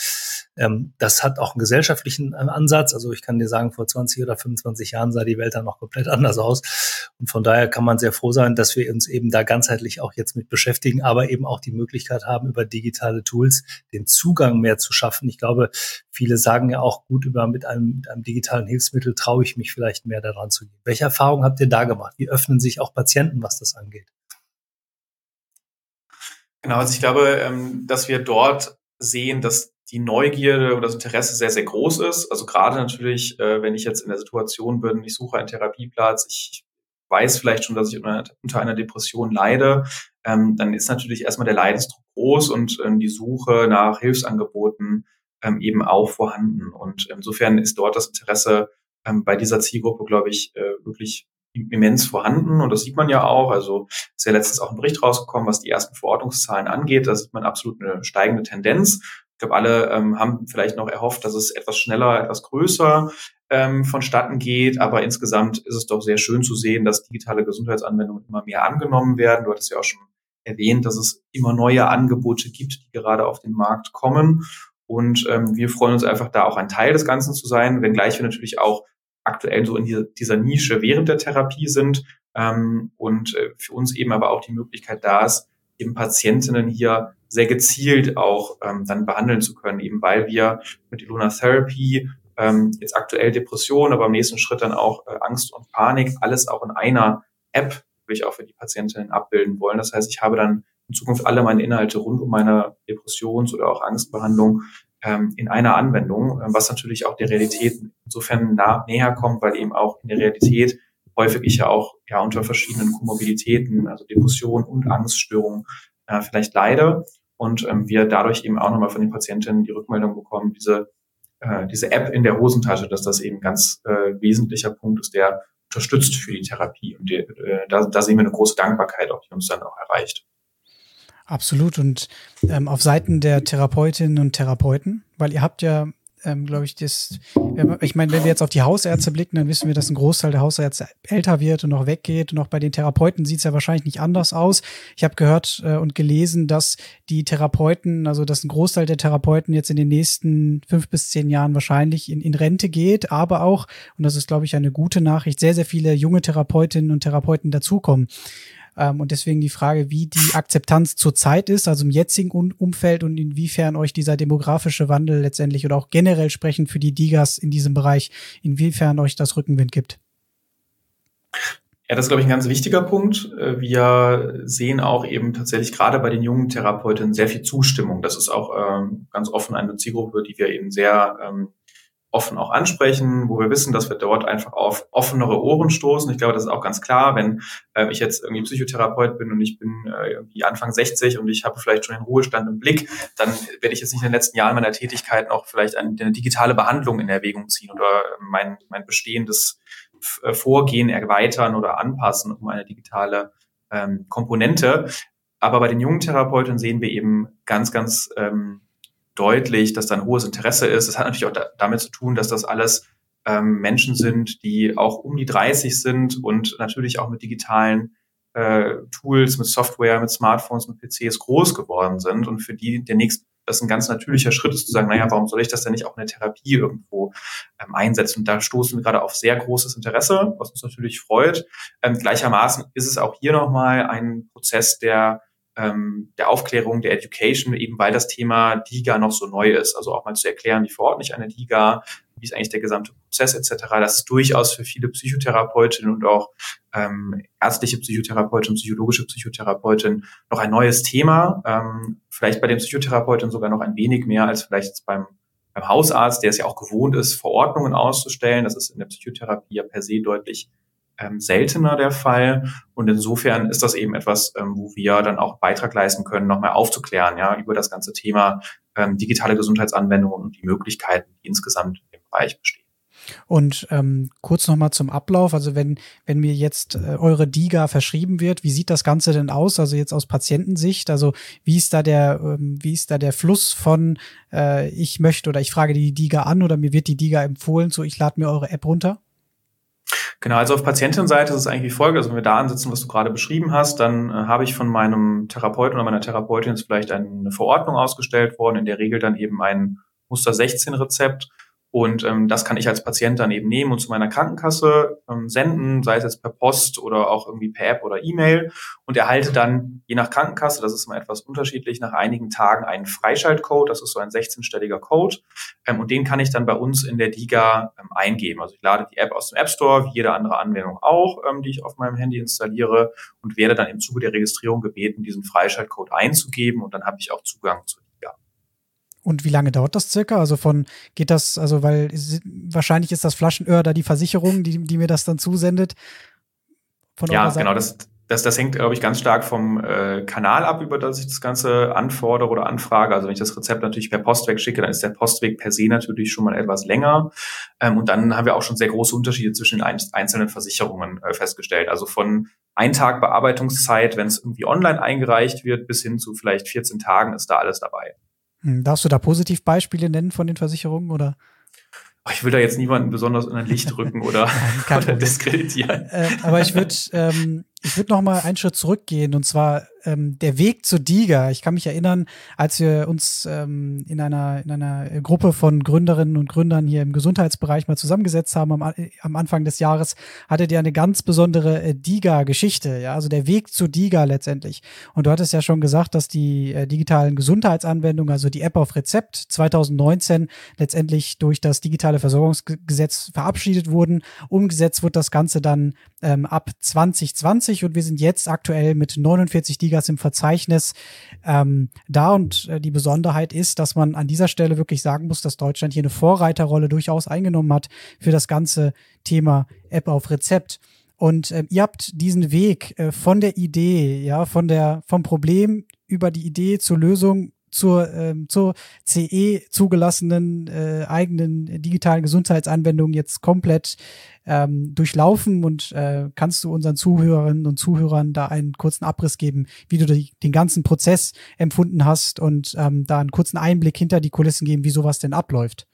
ähm, das hat auch einen gesellschaftlichen äh, Ansatz. Also ich kann dir sagen, vor 20 oder 25 Jahren sah die Welt dann noch komplett anders aus. Und von daher kann man sehr froh sein, dass wir uns eben da ganzheitlich auch jetzt mit beschäftigen, aber eben auch die Möglichkeit haben, über digitale Tools den Zugang mehr zu schaffen. Ich glaube, viele sagen ja auch gut über mit einem, mit einem digitalen Hilfsmittel traue ich mich vielleicht mehr daran zu gehen. Welche Erfahrungen habt ihr da gemacht? Wie öffnen sich auch Patienten, was das angeht? Genau, also ich glaube, ähm, dass wir dort sehen, dass die Neugierde und das Interesse sehr, sehr groß ist. Also gerade natürlich, äh, wenn ich jetzt in der Situation bin, ich suche einen Therapieplatz, ich weiß vielleicht schon, dass ich unter einer Depression leide, ähm, dann ist natürlich erstmal der Leidensdruck groß und ähm, die Suche nach Hilfsangeboten eben auch vorhanden. Und insofern ist dort das Interesse bei dieser Zielgruppe, glaube ich, äh, wirklich immens vorhanden und das sieht man ja auch. Also ist ja letztens auch ein Bericht rausgekommen, was die ersten Verordnungszahlen angeht. Da sieht man absolut eine steigende Tendenz. Ich glaube, alle ähm, haben vielleicht noch erhofft, dass es etwas schneller, etwas größer ähm, vonstatten geht. Aber insgesamt ist es doch sehr schön zu sehen, dass digitale Gesundheitsanwendungen immer mehr angenommen werden. Du hattest ja auch schon erwähnt, dass es immer neue Angebote gibt, die gerade auf den Markt kommen. Und ähm, wir freuen uns einfach da auch ein Teil des Ganzen zu sein, wenngleich wir natürlich auch aktuell so in dieser Nische während der Therapie sind ähm, und äh, für uns eben aber auch die Möglichkeit da ist, eben Patientinnen hier sehr gezielt auch ähm, dann behandeln zu können, eben weil wir mit Iluna Therapy ähm, jetzt aktuell Depression, aber im nächsten Schritt dann auch äh, Angst und Panik, alles auch in einer App wirklich auch für die Patientinnen abbilden wollen. Das heißt, ich habe dann in Zukunft alle meine Inhalte rund um meine Depressions- oder auch Angstbehandlung ähm, in einer Anwendung, ähm, was natürlich auch der Realität insofern nah, näher kommt, weil eben auch in der Realität häufig ich ja auch ja unter verschiedenen Komorbiditäten, also Depression und Angststörungen äh, vielleicht leide und ähm, wir dadurch eben auch nochmal von den Patientinnen die Rückmeldung bekommen, diese äh, diese App in der Hosentasche, dass das eben ganz äh, wesentlicher Punkt ist, der unterstützt für die Therapie. Und die, äh, da, da sehen wir eine große Dankbarkeit, auch die uns dann auch erreicht. Absolut. Und ähm, auf Seiten der Therapeutinnen und Therapeuten, weil ihr habt ja ähm, glaube ich, das, ich meine, wenn wir jetzt auf die Hausärzte blicken, dann wissen wir, dass ein Großteil der Hausärzte älter wird und auch weggeht. Und auch bei den Therapeuten sieht es ja wahrscheinlich nicht anders aus. Ich habe gehört äh, und gelesen, dass die Therapeuten, also dass ein Großteil der Therapeuten jetzt in den nächsten fünf bis zehn Jahren wahrscheinlich in, in Rente geht, aber auch, und das ist, glaube ich, eine gute Nachricht, sehr, sehr viele junge Therapeutinnen und Therapeuten dazukommen. Ähm, und deswegen die Frage, wie die Akzeptanz zurzeit ist, also im jetzigen Umfeld und inwiefern euch dieser demografische Wandel letztendlich oder auch generell sprechend für die Digas in diesem Bereich, inwiefern euch das Rückenwind gibt. Ja, das ist, glaube ich, ein ganz wichtiger Punkt. Äh, wir sehen auch eben tatsächlich gerade bei den jungen Therapeutinnen sehr viel Zustimmung. Das ist auch ähm, ganz offen eine Zielgruppe, die wir eben sehr ähm, offen auch ansprechen, wo wir wissen, dass wir dort einfach auf offenere Ohren stoßen. Ich glaube, das ist auch ganz klar, wenn äh, ich jetzt irgendwie Psychotherapeut bin und ich bin äh, irgendwie Anfang 60 und ich habe vielleicht schon den Ruhestand im Blick, dann werde ich jetzt nicht in den letzten Jahren meiner Tätigkeit noch vielleicht eine, eine digitale Behandlung in Erwägung ziehen oder mein, mein bestehendes äh, Vorgehen erweitern oder anpassen um eine digitale ähm, Komponente. Aber bei den jungen Therapeuten sehen wir eben ganz, ganz ähm, deutlich, dass da ein hohes Interesse ist. Das hat natürlich auch da, damit zu tun, dass das alles ähm, Menschen sind, die auch um die 30 sind und natürlich auch mit digitalen äh, Tools, mit Software, mit Smartphones, mit PCs groß geworden sind und für die der nächste das ein ganz natürlicher Schritt ist zu sagen, naja, warum soll ich das denn nicht auch in der Therapie irgendwo ähm, einsetzen? Und da stoßen wir gerade auf sehr großes Interesse, was uns natürlich freut. Ähm, gleichermaßen ist es auch hier nochmal ein Prozess, der ähm, der Aufklärung, der Education, eben weil das Thema DIGA noch so neu ist. Also auch mal zu erklären, wie verordne ich eine DIGA, wie ist eigentlich der gesamte Prozess etc. Das ist durchaus für viele Psychotherapeutinnen und auch ähm, ärztliche Psychotherapeutinnen, psychologische Psychotherapeutinnen noch ein neues Thema. Ähm, vielleicht bei den Psychotherapeutinnen sogar noch ein wenig mehr als vielleicht beim beim Hausarzt, der es ja auch gewohnt ist, Verordnungen auszustellen. Das ist in der Psychotherapie ja per se deutlich ähm, seltener der Fall. Und insofern ist das eben etwas, ähm, wo wir dann auch Beitrag leisten können, nochmal aufzuklären, ja, über das ganze Thema ähm, digitale Gesundheitsanwendungen und die Möglichkeiten, die insgesamt im Bereich bestehen. Und ähm, kurz nochmal zum Ablauf. Also wenn, wenn mir jetzt äh, eure DIGA verschrieben wird, wie sieht das Ganze denn aus? Also jetzt aus Patientensicht, also wie ist da der, ähm, wie ist da der Fluss von äh, ich möchte oder ich frage die DIGA an oder mir wird die DIGA empfohlen, so ich lade mir eure App runter? Genau, also auf Patientenseite ist es eigentlich wie folgt. Also wenn wir da ansetzen, was du gerade beschrieben hast, dann äh, habe ich von meinem Therapeuten oder meiner Therapeutin jetzt vielleicht eine Verordnung ausgestellt worden, in der Regel dann eben ein Muster 16 Rezept und ähm, das kann ich als Patient dann eben nehmen und zu meiner Krankenkasse ähm, senden, sei es jetzt per Post oder auch irgendwie per App oder E-Mail. Und erhalte dann je nach Krankenkasse, das ist mal etwas unterschiedlich, nach einigen Tagen einen Freischaltcode, das ist so ein 16-stelliger Code. Ähm, und den kann ich dann bei uns in der DIGA ähm, eingeben. Also ich lade die App aus dem App Store, wie jede andere Anwendung auch, ähm, die ich auf meinem Handy installiere und werde dann im Zuge der Registrierung gebeten, diesen Freischaltcode einzugeben. Und dann habe ich auch Zugang zu und wie lange dauert das circa? Also von, geht das, also weil wahrscheinlich ist das Flaschenöhr da die Versicherung, die, die mir das dann zusendet. ja, genau, das, das, das hängt, glaube ich, ganz stark vom äh, Kanal ab, über das ich das Ganze anfordere oder anfrage. Also wenn ich das Rezept natürlich per Postweg schicke, dann ist der Postweg per se natürlich schon mal etwas länger. Ähm, und dann haben wir auch schon sehr große Unterschiede zwischen den einzelnen Versicherungen äh, festgestellt. Also von ein Tag Bearbeitungszeit, wenn es irgendwie online eingereicht wird, bis hin zu vielleicht 14 Tagen ist da alles dabei. Hm, darfst du da Positivbeispiele nennen von den Versicherungen oder? Ich will da jetzt niemanden besonders in ein Licht rücken oder, oder diskreditieren. Äh, aber ich würde ähm, ich würde noch mal einen Schritt zurückgehen und zwar ähm, der Weg zu Diga. Ich kann mich erinnern, als wir uns ähm, in einer in einer Gruppe von Gründerinnen und Gründern hier im Gesundheitsbereich mal zusammengesetzt haben am, am Anfang des Jahres, hattet ihr eine ganz besondere äh, Diga-Geschichte, ja, also der Weg zu Diga letztendlich. Und du hattest ja schon gesagt, dass die äh, digitalen Gesundheitsanwendungen, also die App auf Rezept 2019 letztendlich durch das digitale Versorgungsgesetz verabschiedet wurden. Umgesetzt wird das Ganze dann ähm, ab 2020 und wir sind jetzt aktuell mit 49 Diga Digas im Verzeichnis ähm, da. Und äh, die Besonderheit ist, dass man an dieser Stelle wirklich sagen muss, dass Deutschland hier eine Vorreiterrolle durchaus eingenommen hat für das ganze Thema App auf Rezept. Und äh, ihr habt diesen Weg äh, von der Idee, ja, von der, vom Problem über die Idee zur Lösung zur, ähm, zur CE zugelassenen äh, eigenen digitalen Gesundheitsanwendung jetzt komplett ähm, durchlaufen und äh, kannst du unseren Zuhörerinnen und Zuhörern da einen kurzen Abriss geben, wie du die, den ganzen Prozess empfunden hast und ähm, da einen kurzen Einblick hinter die Kulissen geben, wie sowas denn abläuft?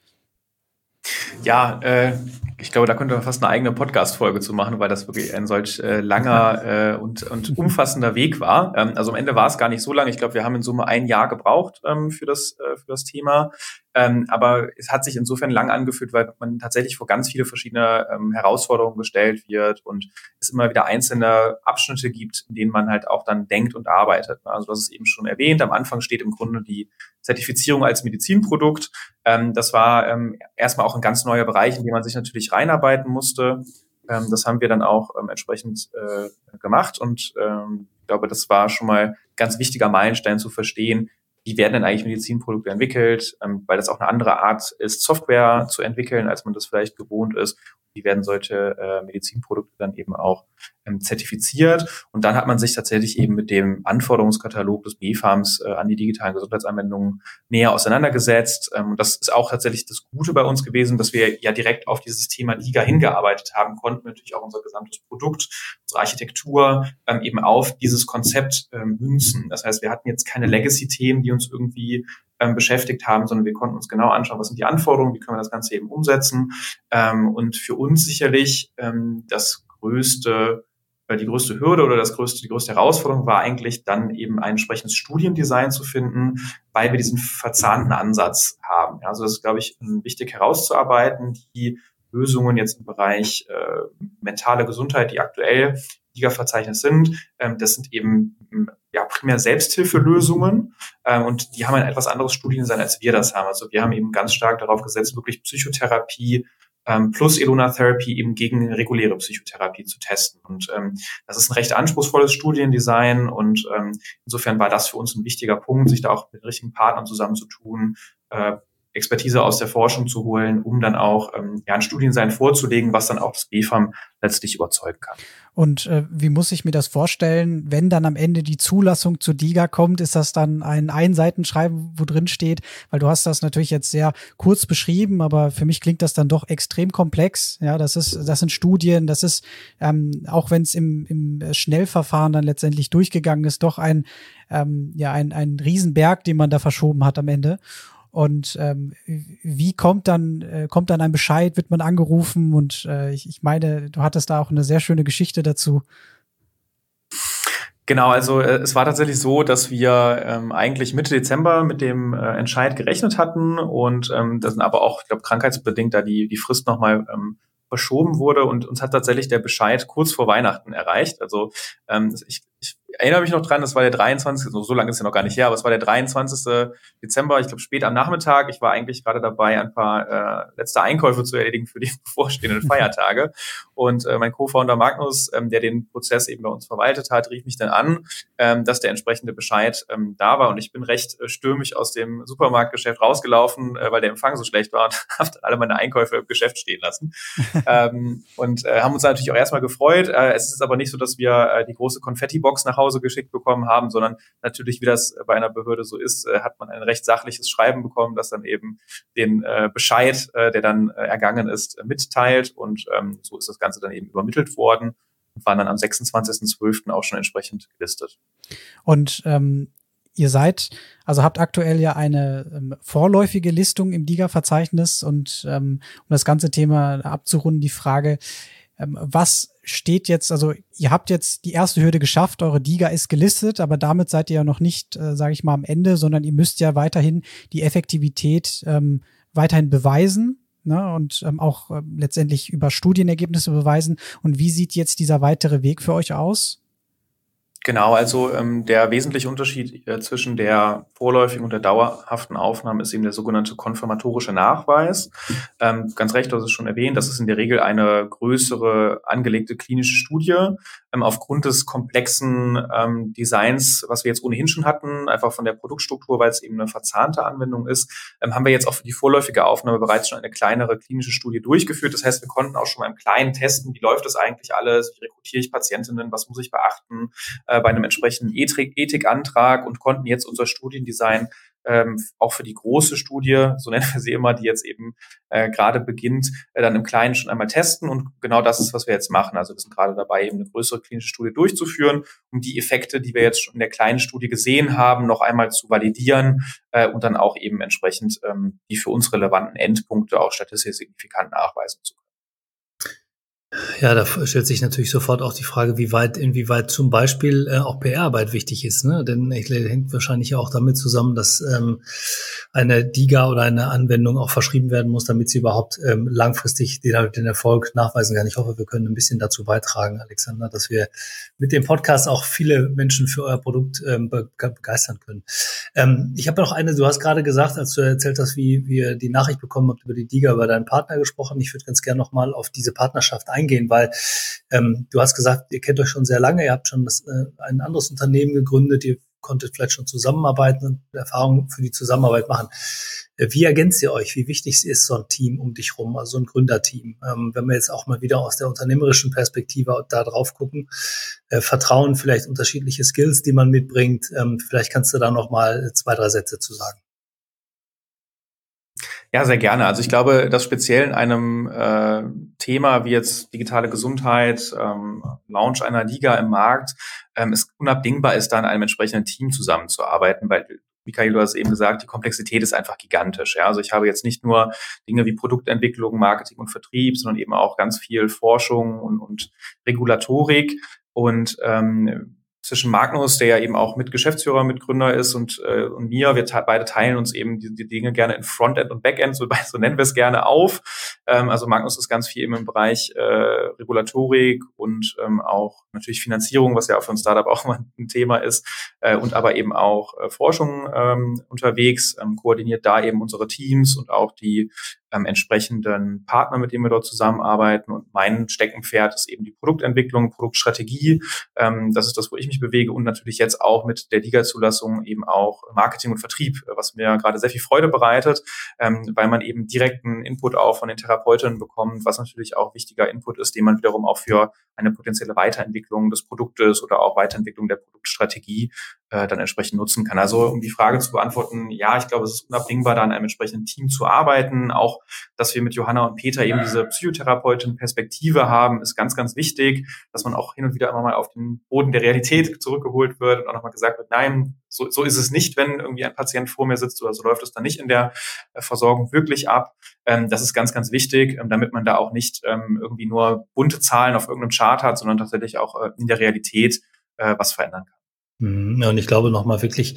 Ja, äh, ich glaube, da könnte man fast eine eigene Podcast-Folge zu machen, weil das wirklich ein solch äh, langer äh, und, und umfassender Weg war. Ähm, also am Ende war es gar nicht so lange. Ich glaube, wir haben in Summe ein Jahr gebraucht ähm, für, das, äh, für das Thema. Ähm, aber es hat sich insofern lang angefühlt, weil man tatsächlich vor ganz viele verschiedene ähm, Herausforderungen gestellt wird und es immer wieder einzelne Abschnitte gibt, in denen man halt auch dann denkt und arbeitet. Also das ist eben schon erwähnt. Am Anfang steht im Grunde die Zertifizierung als Medizinprodukt. Ähm, das war ähm, erstmal auch ein ganz neuer Bereich, in dem man sich natürlich reinarbeiten musste. Ähm, das haben wir dann auch ähm, entsprechend äh, gemacht und ich glaube, das war schon mal ganz wichtiger Meilenstein zu verstehen, wie werden denn eigentlich Medizinprodukte entwickelt, ähm, weil das auch eine andere Art ist, Software zu entwickeln, als man das vielleicht gewohnt ist wie werden solche äh, Medizinprodukte dann eben auch ähm, zertifiziert. Und dann hat man sich tatsächlich eben mit dem Anforderungskatalog des BFARMs äh, an die digitalen Gesundheitsanwendungen näher auseinandergesetzt. Ähm, und das ist auch tatsächlich das Gute bei uns gewesen, dass wir ja direkt auf dieses Thema DIGA hingearbeitet haben, konnten natürlich auch unser gesamtes Produkt, unsere Architektur ähm, eben auf dieses Konzept ähm, münzen. Das heißt, wir hatten jetzt keine Legacy-Themen, die uns irgendwie ähm, beschäftigt haben, sondern wir konnten uns genau anschauen, was sind die Anforderungen, wie können wir das Ganze eben umsetzen. Ähm, und für uns sicherlich ähm, das größte äh, die größte Hürde oder das größte, die größte Herausforderung war eigentlich dann eben ein entsprechendes Studiendesign zu finden, weil wir diesen verzahnten Ansatz haben. Also das ist, glaube ich, wichtig herauszuarbeiten, die Lösungen jetzt im Bereich äh, mentale Gesundheit, die aktuell Liga-Verzeichnis sind. Ähm, das sind eben ja, primär Selbsthilfelösungen ähm, und die haben ein etwas anderes Studiendesign, als wir das haben. Also wir haben eben ganz stark darauf gesetzt, wirklich Psychotherapie ähm, plus Elona-Therapy eben gegen reguläre Psychotherapie zu testen. Und ähm, das ist ein recht anspruchsvolles Studiendesign und ähm, insofern war das für uns ein wichtiger Punkt, sich da auch mit richtigen Partnern zusammenzutun, äh, Expertise aus der Forschung zu holen, um dann auch ähm, ja, ein Studiendesign vorzulegen, was dann auch das BFAM letztlich überzeugen kann. Und äh, wie muss ich mir das vorstellen, wenn dann am Ende die Zulassung zu DIGA kommt? Ist das dann ein Einseitenschreiben, wo drin steht? Weil du hast das natürlich jetzt sehr kurz beschrieben, aber für mich klingt das dann doch extrem komplex. Ja, das ist, das sind Studien, das ist, ähm, auch wenn es im, im Schnellverfahren dann letztendlich durchgegangen ist, doch ein, ähm, ja, ein, ein Riesenberg, den man da verschoben hat am Ende. Und ähm, wie kommt dann, äh, kommt dann ein Bescheid, wird man angerufen? Und äh, ich, ich meine, du hattest da auch eine sehr schöne Geschichte dazu. Genau, also äh, es war tatsächlich so, dass wir ähm, eigentlich Mitte Dezember mit dem äh, Entscheid gerechnet hatten und ähm, das sind aber auch, ich glaube, krankheitsbedingt da die, die Frist nochmal ähm, verschoben wurde und uns hat tatsächlich der Bescheid kurz vor Weihnachten erreicht. Also ähm, ich, ich erinnere mich noch dran, das war der 23. So, so lange ist ja noch gar nicht her, aber es war der 23. Dezember, ich glaube spät am Nachmittag. Ich war eigentlich gerade dabei, ein paar äh, letzte Einkäufe zu erledigen für die bevorstehenden Feiertage. Und äh, mein Co-Founder Magnus, ähm, der den Prozess eben bei uns verwaltet hat, rief mich dann an, ähm, dass der entsprechende Bescheid ähm, da war. Und ich bin recht äh, stürmisch aus dem Supermarktgeschäft rausgelaufen, äh, weil der Empfang so schlecht war und habe dann alle meine Einkäufe im Geschäft stehen lassen. ähm, und äh, haben uns natürlich auch erstmal gefreut. Äh, es ist aber nicht so, dass wir äh, die große Konfetti-Box nach Hause geschickt bekommen haben, sondern natürlich, wie das bei einer Behörde so ist, äh, hat man ein recht sachliches Schreiben bekommen, das dann eben den äh, Bescheid, äh, der dann ergangen ist, mitteilt. Und ähm, so ist das Ganze dann eben übermittelt worden und waren dann am 26.12. auch schon entsprechend gelistet. Und ähm, ihr seid, also habt aktuell ja eine ähm, vorläufige Listung im DIGA-Verzeichnis und ähm, um das ganze Thema abzurunden, die Frage, ähm, was steht jetzt, also ihr habt jetzt die erste Hürde geschafft, eure Diga ist gelistet, aber damit seid ihr ja noch nicht, äh, sage ich mal, am Ende, sondern ihr müsst ja weiterhin die Effektivität ähm, weiterhin beweisen ne, und ähm, auch äh, letztendlich über Studienergebnisse beweisen. Und wie sieht jetzt dieser weitere Weg für euch aus? Genau, also ähm, der wesentliche Unterschied äh, zwischen der vorläufigen und der dauerhaften Aufnahme ist eben der sogenannte konfirmatorische Nachweis. Ähm, ganz recht, hast es schon erwähnt, das ist in der Regel eine größere angelegte klinische Studie. Ähm, aufgrund des komplexen ähm, Designs, was wir jetzt ohnehin schon hatten, einfach von der Produktstruktur, weil es eben eine verzahnte Anwendung ist, ähm, haben wir jetzt auch für die vorläufige Aufnahme bereits schon eine kleinere klinische Studie durchgeführt. Das heißt, wir konnten auch schon mal im Kleinen testen, wie läuft das eigentlich alles, wie rekrutiere ich Patientinnen, was muss ich beachten äh, bei einem entsprechenden Ethikantrag und konnten jetzt unser Studiendesign ähm, auch für die große Studie, so nennen wir sie immer, die jetzt eben äh, gerade beginnt, äh, dann im Kleinen schon einmal testen. Und genau das ist, was wir jetzt machen. Also wir sind gerade dabei, eben eine größere klinische Studie durchzuführen, um die Effekte, die wir jetzt schon in der kleinen Studie gesehen haben, noch einmal zu validieren äh, und dann auch eben entsprechend ähm, die für uns relevanten Endpunkte auch statistisch signifikant nachweisen zu können. Ja, da stellt sich natürlich sofort auch die Frage, wie weit, inwieweit zum Beispiel äh, auch PR-Arbeit wichtig ist. Ne? Denn ich hängt wahrscheinlich auch damit zusammen, dass ähm, eine DIGA oder eine Anwendung auch verschrieben werden muss, damit sie überhaupt ähm, langfristig den, den Erfolg nachweisen kann. Ich hoffe, wir können ein bisschen dazu beitragen, Alexander, dass wir mit dem Podcast auch viele Menschen für euer Produkt ähm, be begeistern können. Ähm, ich habe noch eine, du hast gerade gesagt, als du erzählt hast, wie wir die Nachricht bekommen habt über die DIGA, über deinen Partner gesprochen. Ich würde ganz gerne noch mal auf diese Partnerschaft eingehen, weil ähm, du hast gesagt, ihr kennt euch schon sehr lange, ihr habt schon das, äh, ein anderes Unternehmen gegründet, ihr konntet vielleicht schon zusammenarbeiten und Erfahrungen für die Zusammenarbeit machen. Äh, wie ergänzt ihr euch? Wie wichtig ist so ein Team um dich rum, also ein Gründerteam? Ähm, wenn wir jetzt auch mal wieder aus der unternehmerischen Perspektive da drauf gucken, äh, Vertrauen, vielleicht unterschiedliche Skills, die man mitbringt. Ähm, vielleicht kannst du da noch mal zwei, drei Sätze zu sagen. Ja, sehr gerne. Also ich glaube, dass speziell in einem äh, Thema wie jetzt digitale Gesundheit, ähm, Launch einer Liga im Markt, ähm, es unabdingbar ist, da in einem entsprechenden Team zusammenzuarbeiten, weil Michael, du hast eben gesagt, die Komplexität ist einfach gigantisch. Ja? Also ich habe jetzt nicht nur Dinge wie Produktentwicklung, Marketing und Vertrieb, sondern eben auch ganz viel Forschung und, und Regulatorik. Und ähm, zwischen Magnus, der ja eben auch mit Geschäftsführer, Mitgründer ist und, äh, und mir. Wir beide teilen uns eben die, die Dinge gerne in Frontend und Backend, so, so nennen wir es gerne auf. Ähm, also Magnus ist ganz viel eben im Bereich äh, Regulatorik und ähm, auch natürlich Finanzierung, was ja auch für ein Startup auch mal ein Thema ist, äh, und aber eben auch äh, Forschung ähm, unterwegs, ähm, koordiniert da eben unsere Teams und auch die ähm, entsprechenden Partner, mit denen wir dort zusammenarbeiten. Und mein Steckenpferd ist eben die Produktentwicklung, Produktstrategie. Ähm, das ist das, wo ich mich bewege und natürlich jetzt auch mit der Liga-Zulassung eben auch Marketing und Vertrieb, was mir gerade sehr viel Freude bereitet, ähm, weil man eben direkten Input auch von den Therapeutinnen bekommt, was natürlich auch wichtiger Input ist, den man wiederum auch für eine potenzielle Weiterentwicklung des Produktes oder auch Weiterentwicklung der Produktstrategie äh, dann entsprechend nutzen kann. Also um die Frage zu beantworten, ja, ich glaube, es ist unabdingbar, da in einem entsprechenden Team zu arbeiten. Auch, dass wir mit Johanna und Peter eben diese Psychotherapeutin-Perspektive haben, ist ganz, ganz wichtig, dass man auch hin und wieder immer mal auf den Boden der Realität zurückgeholt wird und auch nochmal gesagt wird, nein, so, so ist es nicht, wenn irgendwie ein Patient vor mir sitzt oder so läuft es dann nicht in der äh, Versorgung wirklich ab. Ähm, das ist ganz, ganz wichtig, ähm, damit man da auch nicht ähm, irgendwie nur bunte Zahlen auf irgendeinem Chart hat, sondern tatsächlich auch äh, in der Realität äh, was verändern kann. Mhm. Ja, und ich glaube nochmal wirklich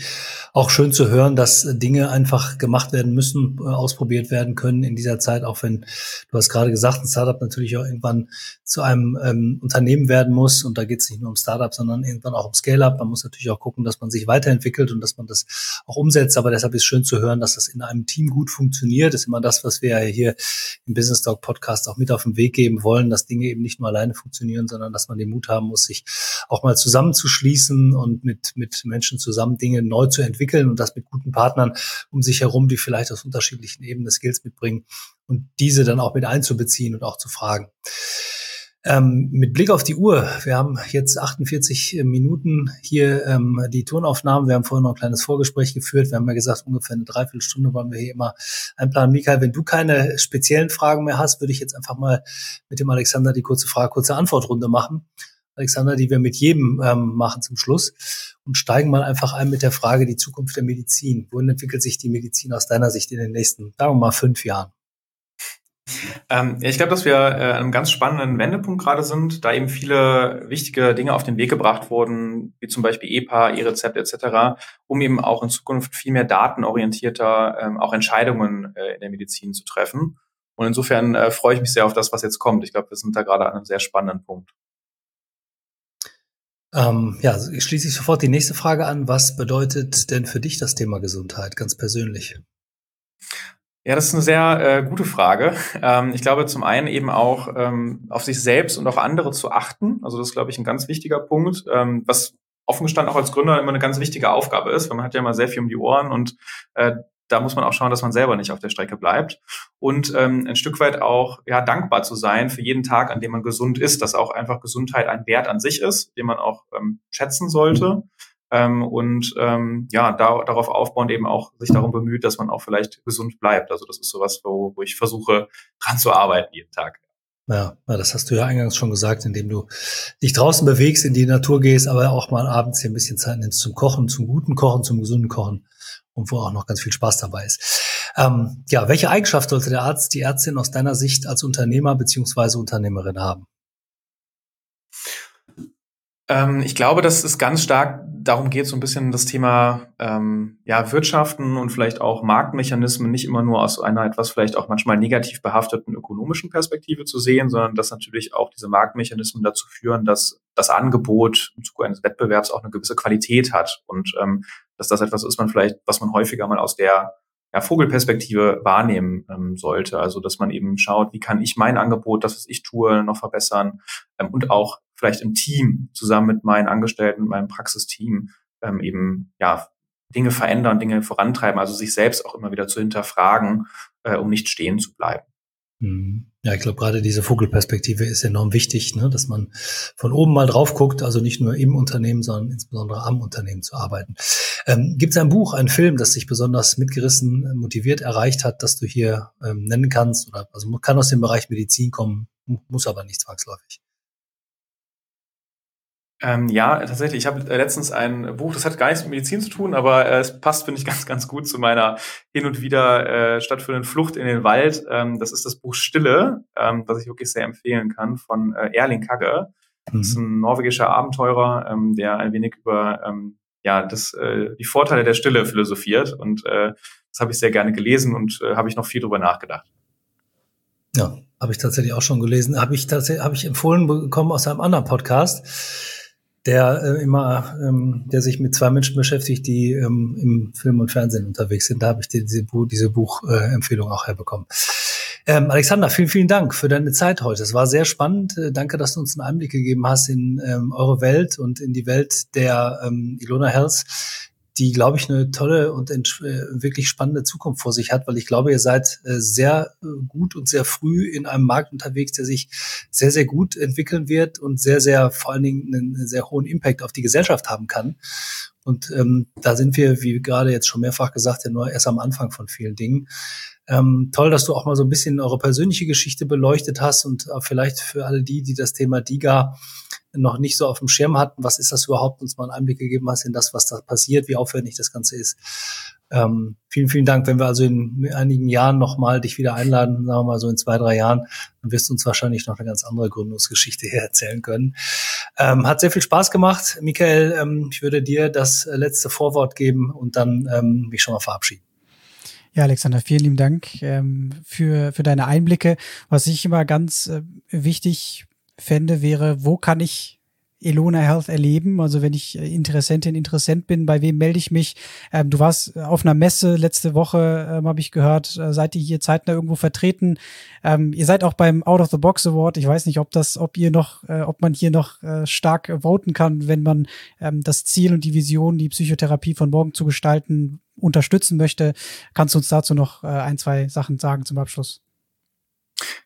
auch schön zu hören, dass Dinge einfach gemacht werden müssen, äh, ausprobiert werden können in dieser Zeit, auch wenn du hast gerade gesagt, ein Startup natürlich auch irgendwann zu einem ähm, Unternehmen werden muss. Und da geht es nicht nur um Startup, sondern irgendwann auch um Scale-up. Man muss natürlich auch gucken, dass man sich weiterentwickelt und dass man das auch umsetzt. Aber deshalb ist schön zu hören, dass das in einem Team gut funktioniert. Das ist immer das, was wir hier im Business Talk Podcast auch mit auf den Weg geben wollen, dass Dinge eben nicht nur alleine funktionieren, sondern dass man den Mut haben muss, sich auch mal zusammenzuschließen und mit, mit Menschen zusammen Dinge neu zu entwickeln und das mit guten Partnern um sich herum, die vielleicht aus unterschiedlichen Ebenen Skills mitbringen und diese dann auch mit einzubeziehen und auch zu fragen. Ähm, mit Blick auf die Uhr, wir haben jetzt 48 Minuten hier ähm, die Tonaufnahmen. Wir haben vorhin noch ein kleines Vorgespräch geführt. Wir haben ja gesagt, ungefähr eine Dreiviertelstunde wollen wir hier immer einplanen. Michael, wenn du keine speziellen Fragen mehr hast, würde ich jetzt einfach mal mit dem Alexander die kurze Frage, kurze Antwortrunde machen. Alexander, die wir mit jedem ähm, machen zum Schluss und steigen mal einfach ein mit der Frage die Zukunft der Medizin. Wohin entwickelt sich die Medizin aus deiner Sicht in den nächsten, sagen wir mal, fünf Jahren? Ähm, ich glaube, dass wir äh, an einem ganz spannenden Wendepunkt gerade sind, da eben viele wichtige Dinge auf den Weg gebracht wurden, wie zum Beispiel EPA, E-Rezept etc., um eben auch in Zukunft viel mehr datenorientierter ähm, auch Entscheidungen äh, in der Medizin zu treffen. Und insofern äh, freue ich mich sehr auf das, was jetzt kommt. Ich glaube, wir sind da gerade an einem sehr spannenden Punkt. Ähm, ja, schließe ich sofort die nächste Frage an. Was bedeutet denn für dich das Thema Gesundheit ganz persönlich? Ja, das ist eine sehr äh, gute Frage. Ähm, ich glaube, zum einen eben auch ähm, auf sich selbst und auf andere zu achten. Also das ist, glaube ich, ein ganz wichtiger Punkt, ähm, was offen gestanden auch als Gründer immer eine ganz wichtige Aufgabe ist, weil man hat ja immer sehr viel um die Ohren und äh, da muss man auch schauen, dass man selber nicht auf der Strecke bleibt und ähm, ein Stück weit auch ja dankbar zu sein für jeden Tag, an dem man gesund ist, dass auch einfach Gesundheit ein Wert an sich ist, den man auch ähm, schätzen sollte ähm, und ähm, ja da, darauf aufbauend eben auch sich darum bemüht, dass man auch vielleicht gesund bleibt. Also das ist sowas, wo, wo ich versuche dran zu arbeiten jeden Tag. Ja, das hast du ja eingangs schon gesagt, indem du dich draußen bewegst, in die Natur gehst, aber auch mal abends hier ein bisschen Zeit nimmst zum Kochen, zum guten Kochen, zum gesunden Kochen und wo auch noch ganz viel Spaß dabei ist. Ähm, ja, welche Eigenschaft sollte der Arzt, die Ärztin aus deiner Sicht als Unternehmer beziehungsweise Unternehmerin haben? Ähm, ich glaube, dass es ganz stark darum geht, so ein bisschen das Thema ähm, ja, Wirtschaften und vielleicht auch Marktmechanismen nicht immer nur aus einer etwas vielleicht auch manchmal negativ behafteten ökonomischen Perspektive zu sehen, sondern dass natürlich auch diese Marktmechanismen dazu führen, dass das Angebot im Zuge eines Wettbewerbs auch eine gewisse Qualität hat und ähm, dass das etwas ist, man vielleicht, was man häufiger mal aus der ja, Vogelperspektive wahrnehmen ähm, sollte. Also dass man eben schaut, wie kann ich mein Angebot, das, was ich tue, noch verbessern ähm, und auch vielleicht im Team zusammen mit meinen Angestellten, meinem Praxisteam ähm, eben ja Dinge verändern, Dinge vorantreiben, also sich selbst auch immer wieder zu hinterfragen, äh, um nicht stehen zu bleiben. Mhm. Ja, ich glaube, gerade diese Vogelperspektive ist enorm wichtig, ne? dass man von oben mal drauf guckt, also nicht nur im Unternehmen, sondern insbesondere am Unternehmen zu arbeiten. Ähm, Gibt es ein Buch, einen Film, das dich besonders mitgerissen, motiviert, erreicht hat, dass du hier ähm, nennen kannst? Oder also kann aus dem Bereich Medizin kommen, muss aber nicht zwangsläufig. Ähm, ja, tatsächlich. Ich habe äh, letztens ein Buch, das hat gar nichts mit Medizin zu tun, aber äh, es passt, finde ich, ganz, ganz gut zu meiner hin und wieder äh, stattfindenden Flucht in den Wald. Ähm, das ist das Buch Stille, ähm, was ich wirklich sehr empfehlen kann, von äh, Erling Kagge. Das ist mhm. ein norwegischer Abenteurer, ähm, der ein wenig über ähm, ja, das, äh, die Vorteile der Stille philosophiert. Und äh, das habe ich sehr gerne gelesen und äh, habe ich noch viel drüber nachgedacht. Ja, habe ich tatsächlich auch schon gelesen. Habe ich tatsächlich habe ich empfohlen bekommen aus einem anderen Podcast der äh, immer, ähm, der sich mit zwei Menschen beschäftigt, die ähm, im Film und Fernsehen unterwegs sind. Da habe ich die, diese, diese Buchempfehlung äh, auch herbekommen. Ähm, Alexander, vielen, vielen Dank für deine Zeit heute. Es war sehr spannend. Äh, danke, dass du uns einen Einblick gegeben hast in ähm, eure Welt und in die Welt der ähm, Ilona Health die, glaube ich, eine tolle und äh, wirklich spannende Zukunft vor sich hat, weil ich glaube, ihr seid äh, sehr äh, gut und sehr früh in einem Markt unterwegs, der sich sehr, sehr gut entwickeln wird und sehr, sehr vor allen Dingen einen sehr hohen Impact auf die Gesellschaft haben kann. Und ähm, da sind wir, wie gerade jetzt schon mehrfach gesagt, ja nur erst am Anfang von vielen Dingen. Ähm, toll, dass du auch mal so ein bisschen eure persönliche Geschichte beleuchtet hast und vielleicht für alle die, die das Thema DIGA noch nicht so auf dem Schirm hatten, was ist das überhaupt, uns mal einen Einblick gegeben hast in das, was da passiert, wie aufwendig das Ganze ist. Ähm, vielen, vielen Dank. Wenn wir also in einigen Jahren nochmal dich wieder einladen, sagen wir mal so in zwei, drei Jahren, dann wirst du uns wahrscheinlich noch eine ganz andere Gründungsgeschichte hier erzählen können. Ähm, hat sehr viel Spaß gemacht. Michael, ähm, ich würde dir das letzte Vorwort geben und dann ähm, mich schon mal verabschieden. Ja, Alexander, vielen lieben Dank ähm, für, für deine Einblicke. Was ich immer ganz äh, wichtig fände, wäre, wo kann ich Elona Health erleben? Also wenn ich äh, Interessentin, Interessent bin, bei wem melde ich mich? Ähm, du warst auf einer Messe letzte Woche, ähm, habe ich gehört. Äh, seid ihr hier zeitnah irgendwo vertreten? Ähm, ihr seid auch beim Out of the Box Award. Ich weiß nicht, ob das, ob ihr noch, äh, ob man hier noch äh, stark äh, voten kann, wenn man ähm, das Ziel und die Vision, die Psychotherapie von morgen zu gestalten, unterstützen möchte. Kannst du uns dazu noch äh, ein, zwei Sachen sagen zum Abschluss?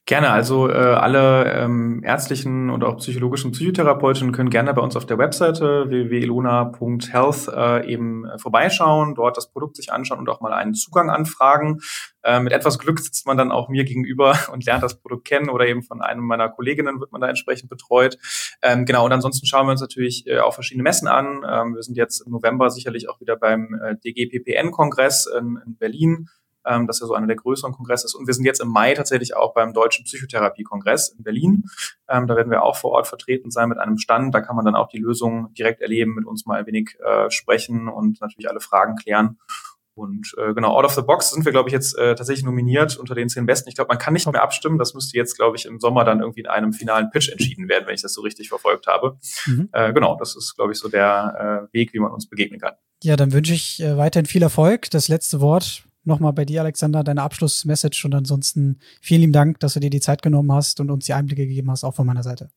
Gerne, also äh, alle ähm, ärztlichen und auch psychologischen Psychotherapeutinnen können gerne bei uns auf der Webseite www.elona.health äh, eben vorbeischauen, dort das Produkt sich anschauen und auch mal einen Zugang anfragen. Äh, mit etwas Glück sitzt man dann auch mir gegenüber und lernt das Produkt kennen oder eben von einem meiner Kolleginnen wird man da entsprechend betreut. Ähm, genau, und ansonsten schauen wir uns natürlich äh, auch verschiedene Messen an. Ähm, wir sind jetzt im November sicherlich auch wieder beim äh, DGPPN-Kongress in, in Berlin ähm, das ja so einer der größeren Kongresse ist. Und wir sind jetzt im Mai tatsächlich auch beim Deutschen Psychotherapie-Kongress in Berlin. Ähm, da werden wir auch vor Ort vertreten sein mit einem Stand. Da kann man dann auch die Lösung direkt erleben, mit uns mal ein wenig äh, sprechen und natürlich alle Fragen klären. Und äh, genau, Out of the Box sind wir, glaube ich, jetzt äh, tatsächlich nominiert unter den zehn Besten. Ich glaube, man kann nicht mehr abstimmen. Das müsste jetzt, glaube ich, im Sommer dann irgendwie in einem finalen Pitch entschieden werden, wenn ich das so richtig verfolgt habe. Mhm. Äh, genau, das ist, glaube ich, so der äh, Weg, wie man uns begegnen kann. Ja, dann wünsche ich äh, weiterhin viel Erfolg. Das letzte Wort nochmal bei dir, Alexander, deine Abschlussmessage und ansonsten vielen lieben Dank, dass du dir die Zeit genommen hast und uns die Einblicke gegeben hast, auch von meiner Seite.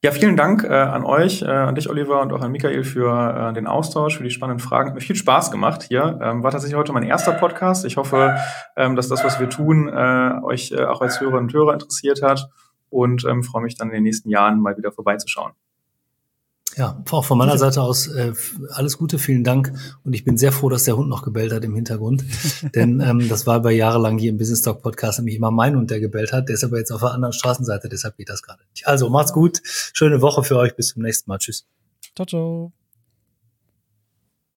Ja, vielen Dank äh, an euch, äh, an dich, Oliver, und auch an Michael für äh, den Austausch, für die spannenden Fragen. Hat mir viel Spaß gemacht hier. Ähm, war tatsächlich heute mein erster Podcast. Ich hoffe, ähm, dass das, was wir tun, äh, euch äh, auch als Hörerinnen und Hörer interessiert hat und ähm, freue mich dann in den nächsten Jahren mal wieder vorbeizuschauen. Ja, auch von meiner Seite aus äh, alles Gute, vielen Dank. Und ich bin sehr froh, dass der Hund noch gebellt hat im Hintergrund. Denn ähm, das war bei jahrelang hier im Business Talk Podcast nämlich immer mein Hund, der gebellt hat. Der ist aber jetzt auf der anderen Straßenseite, deshalb geht das gerade nicht. Also macht's gut, schöne Woche für euch, bis zum nächsten Mal. Tschüss. Ciao, ciao.